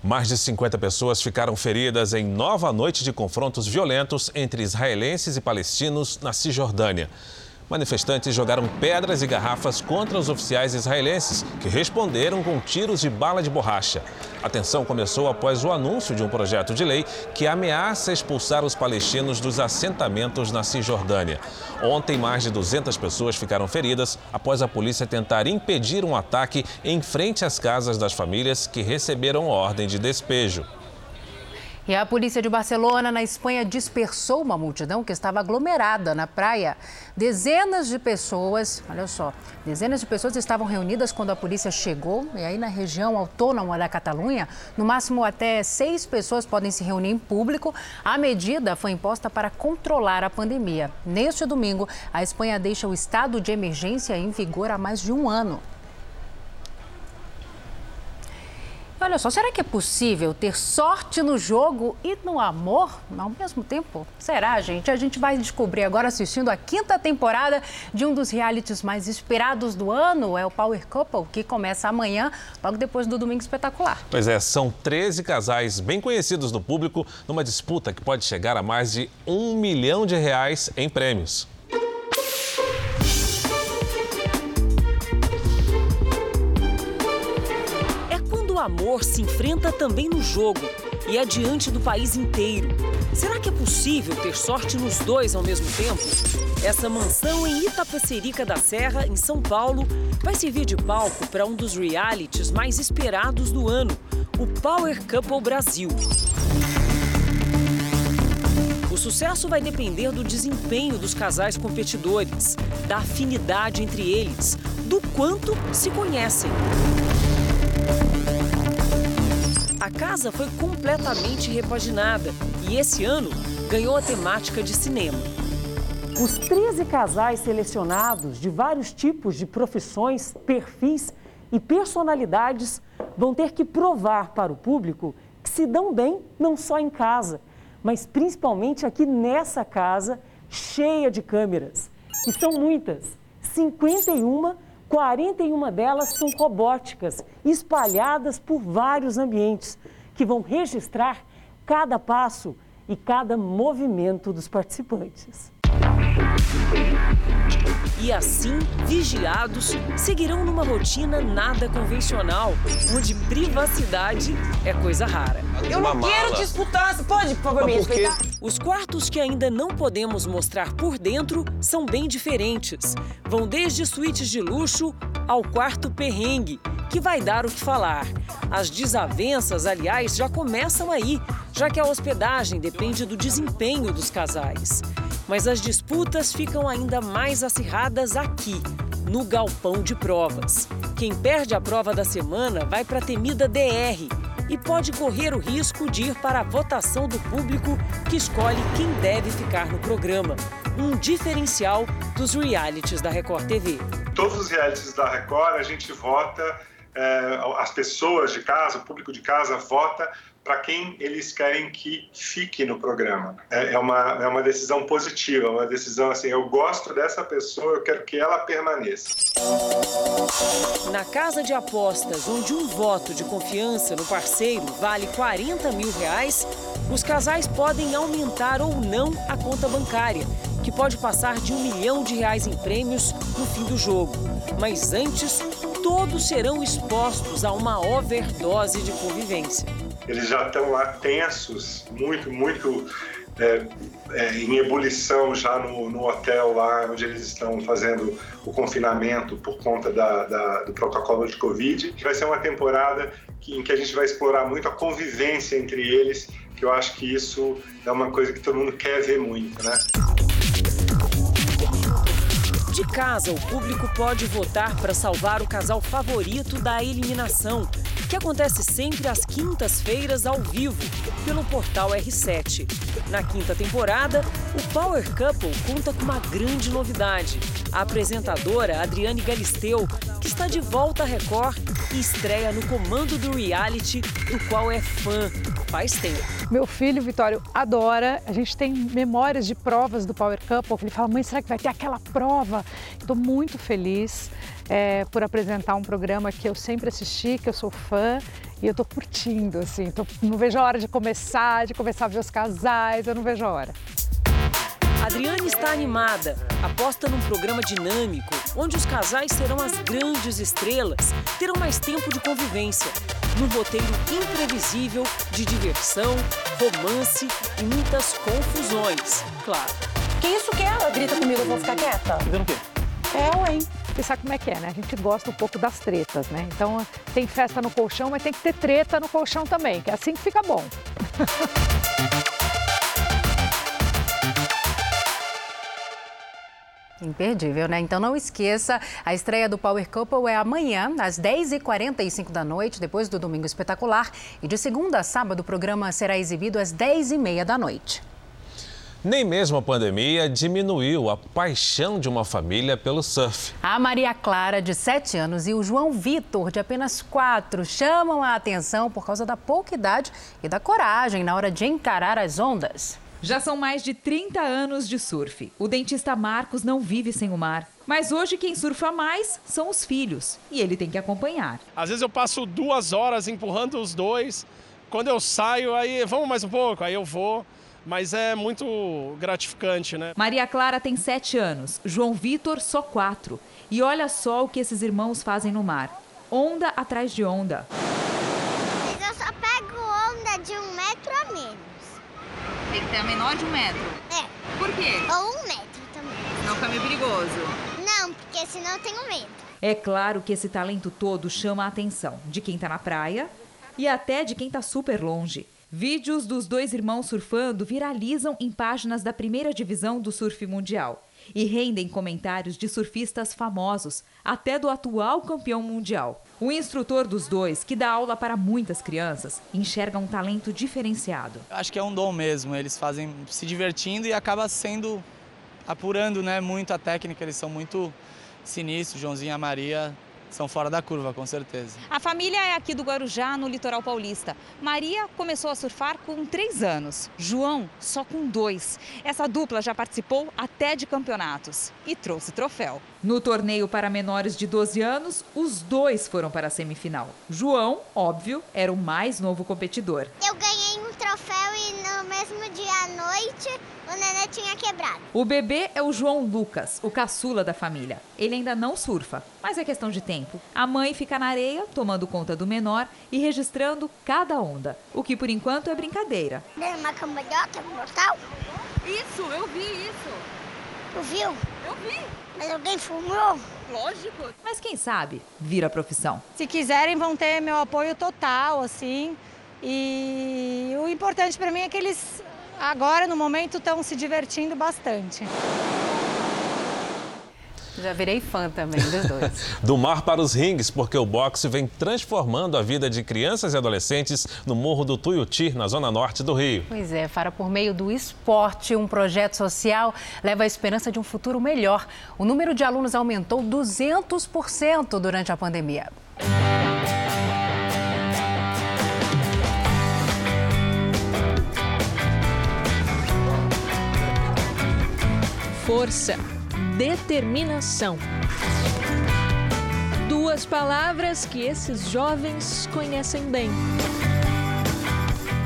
Mais de 50 pessoas ficaram feridas em nova noite de confrontos violentos entre israelenses e palestinos na Cisjordânia. Manifestantes jogaram pedras e garrafas contra os oficiais israelenses, que responderam com tiros de bala de borracha. A tensão começou após o anúncio de um projeto de lei que ameaça expulsar os palestinos dos assentamentos na Cisjordânia. Ontem, mais de 200 pessoas ficaram feridas após a polícia tentar impedir um ataque em frente às casas das famílias que receberam ordem de despejo. E a polícia de Barcelona, na Espanha, dispersou uma multidão que estava aglomerada na praia. Dezenas de pessoas, olha só, dezenas de pessoas estavam reunidas quando a polícia chegou. E aí, na região autônoma da Catalunha, no máximo até seis pessoas podem se reunir em público. A medida foi imposta para controlar a pandemia. Neste domingo, a Espanha deixa o estado de emergência em vigor há mais de um ano. Olha só, será que é possível ter sorte no jogo e no amor ao mesmo tempo? Será, gente? A gente vai descobrir agora assistindo a quinta temporada de um dos realities mais esperados do ano, é o Power Couple, que começa amanhã, logo depois do Domingo Espetacular. Pois é, são 13 casais bem conhecidos do público numa disputa que pode chegar a mais de um milhão de reais em prêmios. Amor se enfrenta também no jogo e é diante do país inteiro. Será que é possível ter sorte nos dois ao mesmo tempo? Essa mansão em Itapecerica da Serra, em São Paulo, vai servir de palco para um dos realities mais esperados do ano, o Power Couple Brasil. O sucesso vai depender do desempenho dos casais competidores, da afinidade entre eles, do quanto se conhecem. A casa foi completamente repaginada e esse ano ganhou a temática de cinema. Os 13 casais selecionados de vários tipos de profissões, perfis e personalidades vão ter que provar para o público que se dão bem não só em casa, mas principalmente aqui nessa casa cheia de câmeras. E são muitas, 51 41 delas são robóticas, espalhadas por vários ambientes, que vão registrar cada passo e cada movimento dos participantes. E assim, vigiados, seguirão numa rotina nada convencional, onde privacidade é coisa rara. Eu não quero disputar. Pode, por favor, me respeitar? Os quartos que ainda não podemos mostrar por dentro são bem diferentes. Vão desde suítes de luxo ao quarto perrengue, que vai dar o que falar. As desavenças, aliás, já começam aí, já que a hospedagem depende do desempenho dos casais. Mas as disputas ficam ainda mais acirradas aqui, no galpão de provas. Quem perde a prova da semana vai para a temida DR e pode correr o risco de ir para a votação do público que escolhe quem deve ficar no programa. Um diferencial dos realities da Record TV. Todos os realities da Record a gente vota, é, as pessoas de casa, o público de casa vota para quem eles querem que fique no programa. É, é, uma, é uma decisão positiva, uma decisão assim, eu gosto dessa pessoa, eu quero que ela permaneça. Na casa de apostas, onde um voto de confiança no parceiro vale 40 mil reais, os casais podem aumentar ou não a conta bancária, que pode passar de um milhão de reais em prêmios no fim do jogo. Mas antes, todos serão expostos a uma overdose de convivência eles já estão lá tensos, muito, muito é, é, em ebulição já no, no, hotel lá onde eles estão fazendo o confinamento por conta da, da, do protocolo de Covid. Vai ser uma temporada que, em que a gente vai explorar muito a convivência entre eles, que eu acho que isso é uma coisa que todo mundo quer ver muito, né? De casa, o público pode votar para salvar o casal favorito da eliminação, que acontece sempre às quintas-feiras ao vivo, pelo portal R7. Na quinta temporada, o Power Couple conta com uma grande novidade. A apresentadora Adriane Galisteu, que está de volta à Record e estreia no comando do reality, do qual é fã faz tempo. Meu filho, Vitório, adora. A gente tem memórias de provas do Power Couple. Ele fala, mãe, será que vai ter aquela prova? Estou muito feliz é, por apresentar um programa que eu sempre assisti, que eu sou fã e eu estou curtindo, assim. Tô, não vejo a hora de começar, de começar a ver os casais, eu não vejo a hora. Adriane está animada, aposta num programa dinâmico, onde os casais serão as grandes estrelas, terão mais tempo de convivência, num roteiro imprevisível de diversão, romance e muitas confusões, claro. Que isso que ela grita comigo, eu vou ficar quieta? Fazendo o quê? É, hein? Você sabe como é que é, né? A gente gosta um pouco das tretas, né? Então tem festa no colchão, mas tem que ter treta no colchão também, que é assim que fica bom. Imperdível, né? Então não esqueça, a estreia do Power Couple é amanhã, às 10h45 da noite, depois do Domingo Espetacular. E de segunda a sábado, o programa será exibido às 10h30 da noite. Nem mesmo a pandemia diminuiu a paixão de uma família pelo surf. A Maria Clara, de 7 anos, e o João Vitor, de apenas 4, chamam a atenção por causa da pouca idade e da coragem na hora de encarar as ondas. Já são mais de 30 anos de surf. O dentista Marcos não vive sem o mar. Mas hoje quem surfa mais são os filhos e ele tem que acompanhar. Às vezes eu passo duas horas empurrando os dois. Quando eu saio, aí vamos mais um pouco, aí eu vou. Mas é muito gratificante, né? Maria Clara tem sete anos, João Vitor só quatro. E olha só o que esses irmãos fazem no mar: onda atrás de onda. Eu só pego onda de um metro. Tem que ter a menor de um metro. É. Por quê? Ou um metro também. Não fica meio perigoso. Não, porque senão eu tenho medo. É claro que esse talento todo chama a atenção de quem tá na praia e até de quem tá super longe. Vídeos dos dois irmãos surfando viralizam em páginas da primeira divisão do surf mundial e rendem comentários de surfistas famosos, até do atual campeão mundial. O instrutor dos dois, que dá aula para muitas crianças, enxerga um talento diferenciado. Acho que é um dom mesmo, eles fazem se divertindo e acaba sendo apurando, né, muito a técnica, eles são muito sinistros, Joãozinho e a Maria são fora da curva, com certeza. A família é aqui do Guarujá, no litoral paulista. Maria começou a surfar com três anos, João só com dois. Essa dupla já participou até de campeonatos e trouxe troféu. No torneio para menores de 12 anos, os dois foram para a semifinal. João, óbvio, era o mais novo competidor. Eu ganhei um troféu e no mesmo dia à noite o nenê tinha quebrado. O bebê é o João Lucas, o caçula da família. Ele ainda não surfa, mas é questão de tempo. A mãe fica na areia, tomando conta do menor e registrando cada onda, o que por enquanto é brincadeira. Deu uma cambalhota mortal? Isso, eu vi isso. Tu viu? Eu vi. Mas alguém fumou? Lógico. Mas quem sabe vira profissão. Se quiserem, vão ter meu apoio total, assim. E o importante para mim é que eles agora, no momento, estão se divertindo bastante. Já virei fã também dos dois. Do mar para os ringues, porque o boxe vem transformando a vida de crianças e adolescentes no Morro do Tuiuti, na zona norte do Rio. Pois é, Fara, por meio do esporte, um projeto social leva a esperança de um futuro melhor. O número de alunos aumentou 200% durante a pandemia. Força, determinação. Duas palavras que esses jovens conhecem bem.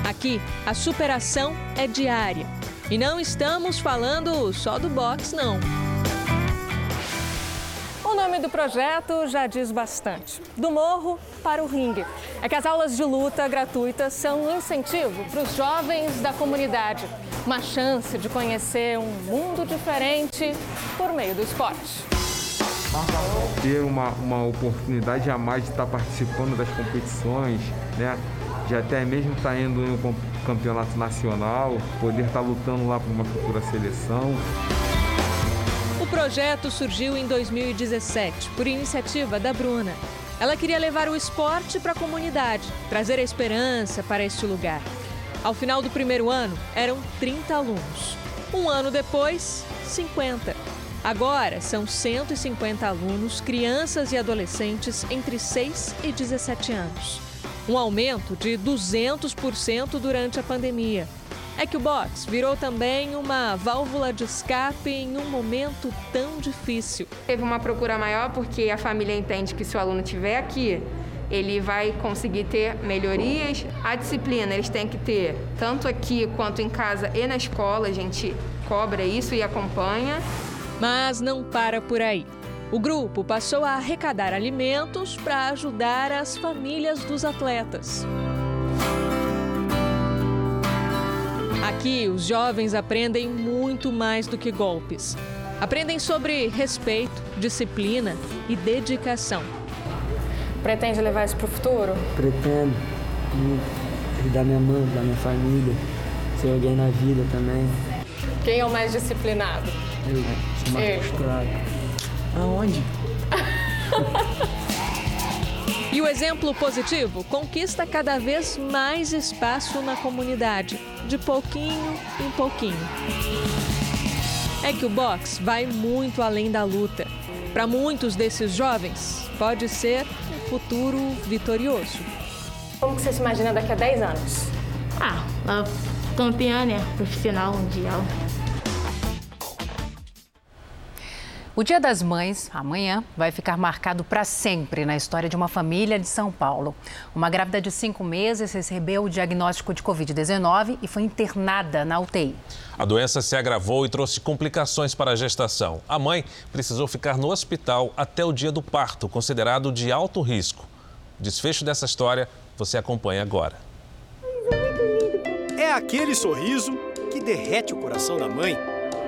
Aqui, a superação é diária. E não estamos falando só do boxe, não. Nome do projeto já diz bastante. Do morro para o ringue. É que as aulas de luta gratuitas são um incentivo para os jovens da comunidade. Uma chance de conhecer um mundo diferente por meio do esporte. Ter uma, uma oportunidade a mais de estar participando das competições, né? De até mesmo estar indo em um campeonato nacional, poder estar lutando lá por uma futura seleção. O projeto surgiu em 2017, por iniciativa da Bruna. Ela queria levar o esporte para a comunidade, trazer a esperança para este lugar. Ao final do primeiro ano, eram 30 alunos. Um ano depois, 50. Agora são 150 alunos, crianças e adolescentes entre 6 e 17 anos. Um aumento de 200% durante a pandemia. É que o box virou também uma válvula de escape em um momento tão difícil. Teve uma procura maior porque a família entende que se o aluno estiver aqui, ele vai conseguir ter melhorias. A disciplina eles têm que ter tanto aqui quanto em casa e na escola, a gente cobra isso e acompanha. Mas não para por aí. O grupo passou a arrecadar alimentos para ajudar as famílias dos atletas. Aqui, os jovens aprendem muito mais do que golpes. Aprendem sobre respeito, disciplina e dedicação. Pretende levar isso para o futuro? Pretendo. Ajudar minha mãe, ajudar minha família, ser alguém na vida também. Quem é o mais disciplinado? Eu, sou mais frustrado. Aonde? E o exemplo positivo conquista cada vez mais espaço na comunidade, de pouquinho em pouquinho. É que o boxe vai muito além da luta. Para muitos desses jovens, pode ser um futuro vitorioso. Como você se imagina daqui a 10 anos? Ah, campeã, né? Profissional mundial. O Dia das Mães, amanhã, vai ficar marcado para sempre na história de uma família de São Paulo. Uma grávida de cinco meses recebeu o diagnóstico de Covid-19 e foi internada na UTI. A doença se agravou e trouxe complicações para a gestação. A mãe precisou ficar no hospital até o dia do parto, considerado de alto risco. O desfecho dessa história você acompanha agora. É aquele sorriso que derrete o coração da mãe.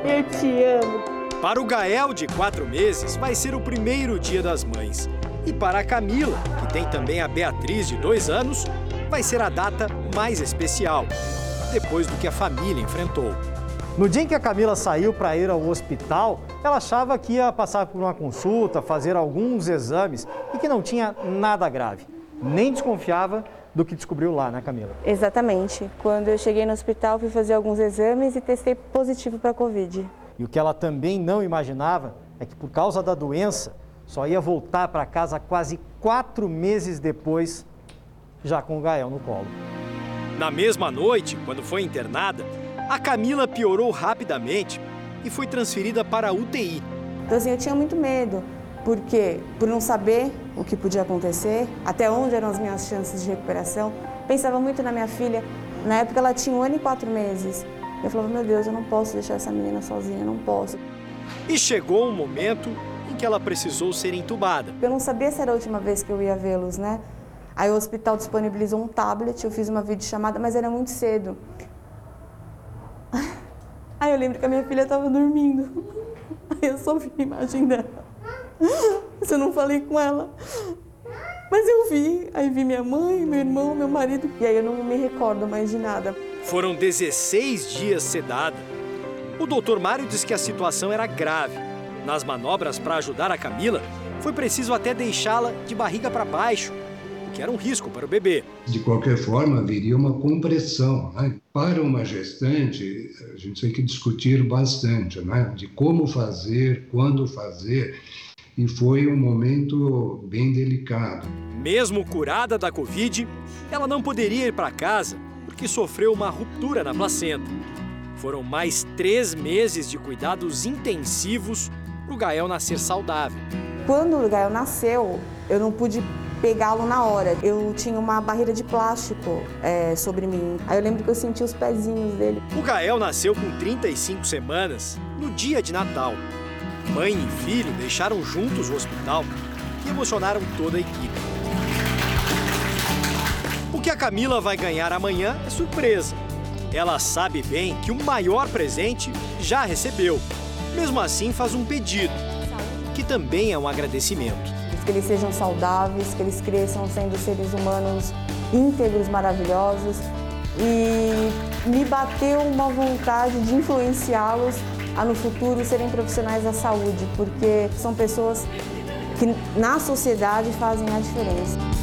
Eu te amo. Para o Gael, de quatro meses, vai ser o primeiro dia das mães. E para a Camila, que tem também a Beatriz, de dois anos, vai ser a data mais especial, depois do que a família enfrentou. No dia em que a Camila saiu para ir ao hospital, ela achava que ia passar por uma consulta, fazer alguns exames e que não tinha nada grave. Nem desconfiava do que descobriu lá, né, Camila? Exatamente. Quando eu cheguei no hospital, fui fazer alguns exames e testei positivo para a Covid. E o que ela também não imaginava é que, por causa da doença, só ia voltar para casa quase quatro meses depois, já com o Gael no colo. Na mesma noite, quando foi internada, a Camila piorou rapidamente e foi transferida para a UTI. Então, assim, eu tinha muito medo, porque por não saber o que podia acontecer, até onde eram as minhas chances de recuperação, pensava muito na minha filha. Na época, ela tinha um ano e quatro meses. Eu falava, meu Deus, eu não posso deixar essa menina sozinha, não posso. E chegou um momento em que ela precisou ser entubada. Eu não sabia se era a última vez que eu ia vê-los, né? Aí o hospital disponibilizou um tablet, eu fiz uma videochamada, mas era muito cedo. Aí eu lembro que a minha filha estava dormindo. Aí eu só vi a imagem dela. Mas eu não falei com ela. Mas eu vi, aí vi minha mãe, meu irmão, meu marido, e aí eu não me recordo mais de nada. Foram 16 dias sedada. O doutor Mário disse que a situação era grave. Nas manobras para ajudar a Camila, foi preciso até deixá-la de barriga para baixo, o que era um risco para o bebê. De qualquer forma, haveria uma compressão. Né? Para uma gestante, a gente tem que discutir bastante né? de como fazer, quando fazer e foi um momento bem delicado. Mesmo curada da Covid, ela não poderia ir para casa porque sofreu uma ruptura na placenta. Foram mais três meses de cuidados intensivos para o Gael nascer saudável. Quando o Gael nasceu, eu não pude pegá-lo na hora. Eu tinha uma barreira de plástico é, sobre mim. Aí eu lembro que eu senti os pezinhos dele. O Gael nasceu com 35 semanas, no dia de Natal. Mãe e filho deixaram juntos o hospital e emocionaram toda a equipe. Que a Camila vai ganhar amanhã é surpresa. Ela sabe bem que o maior presente já recebeu. Mesmo assim, faz um pedido, que também é um agradecimento. Que eles sejam saudáveis, que eles cresçam sendo seres humanos íntegros, maravilhosos. E me bateu uma vontade de influenciá-los a no futuro serem profissionais da saúde, porque são pessoas que na sociedade fazem a diferença.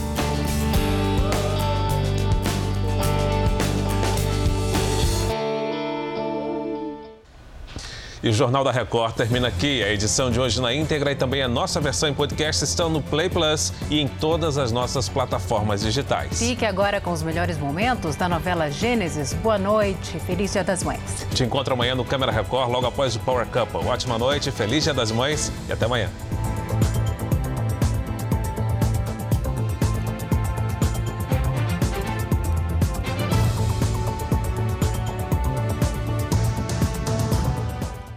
E o Jornal da Record termina aqui. A edição de hoje na íntegra e também a nossa versão em podcast estão no Play Plus e em todas as nossas plataformas digitais. Fique agora com os melhores momentos da novela Gênesis. Boa noite, feliz Dia das Mães. Te encontro amanhã no Câmera Record, logo após o Power Couple. Ótima noite, feliz Dia das Mães e até amanhã.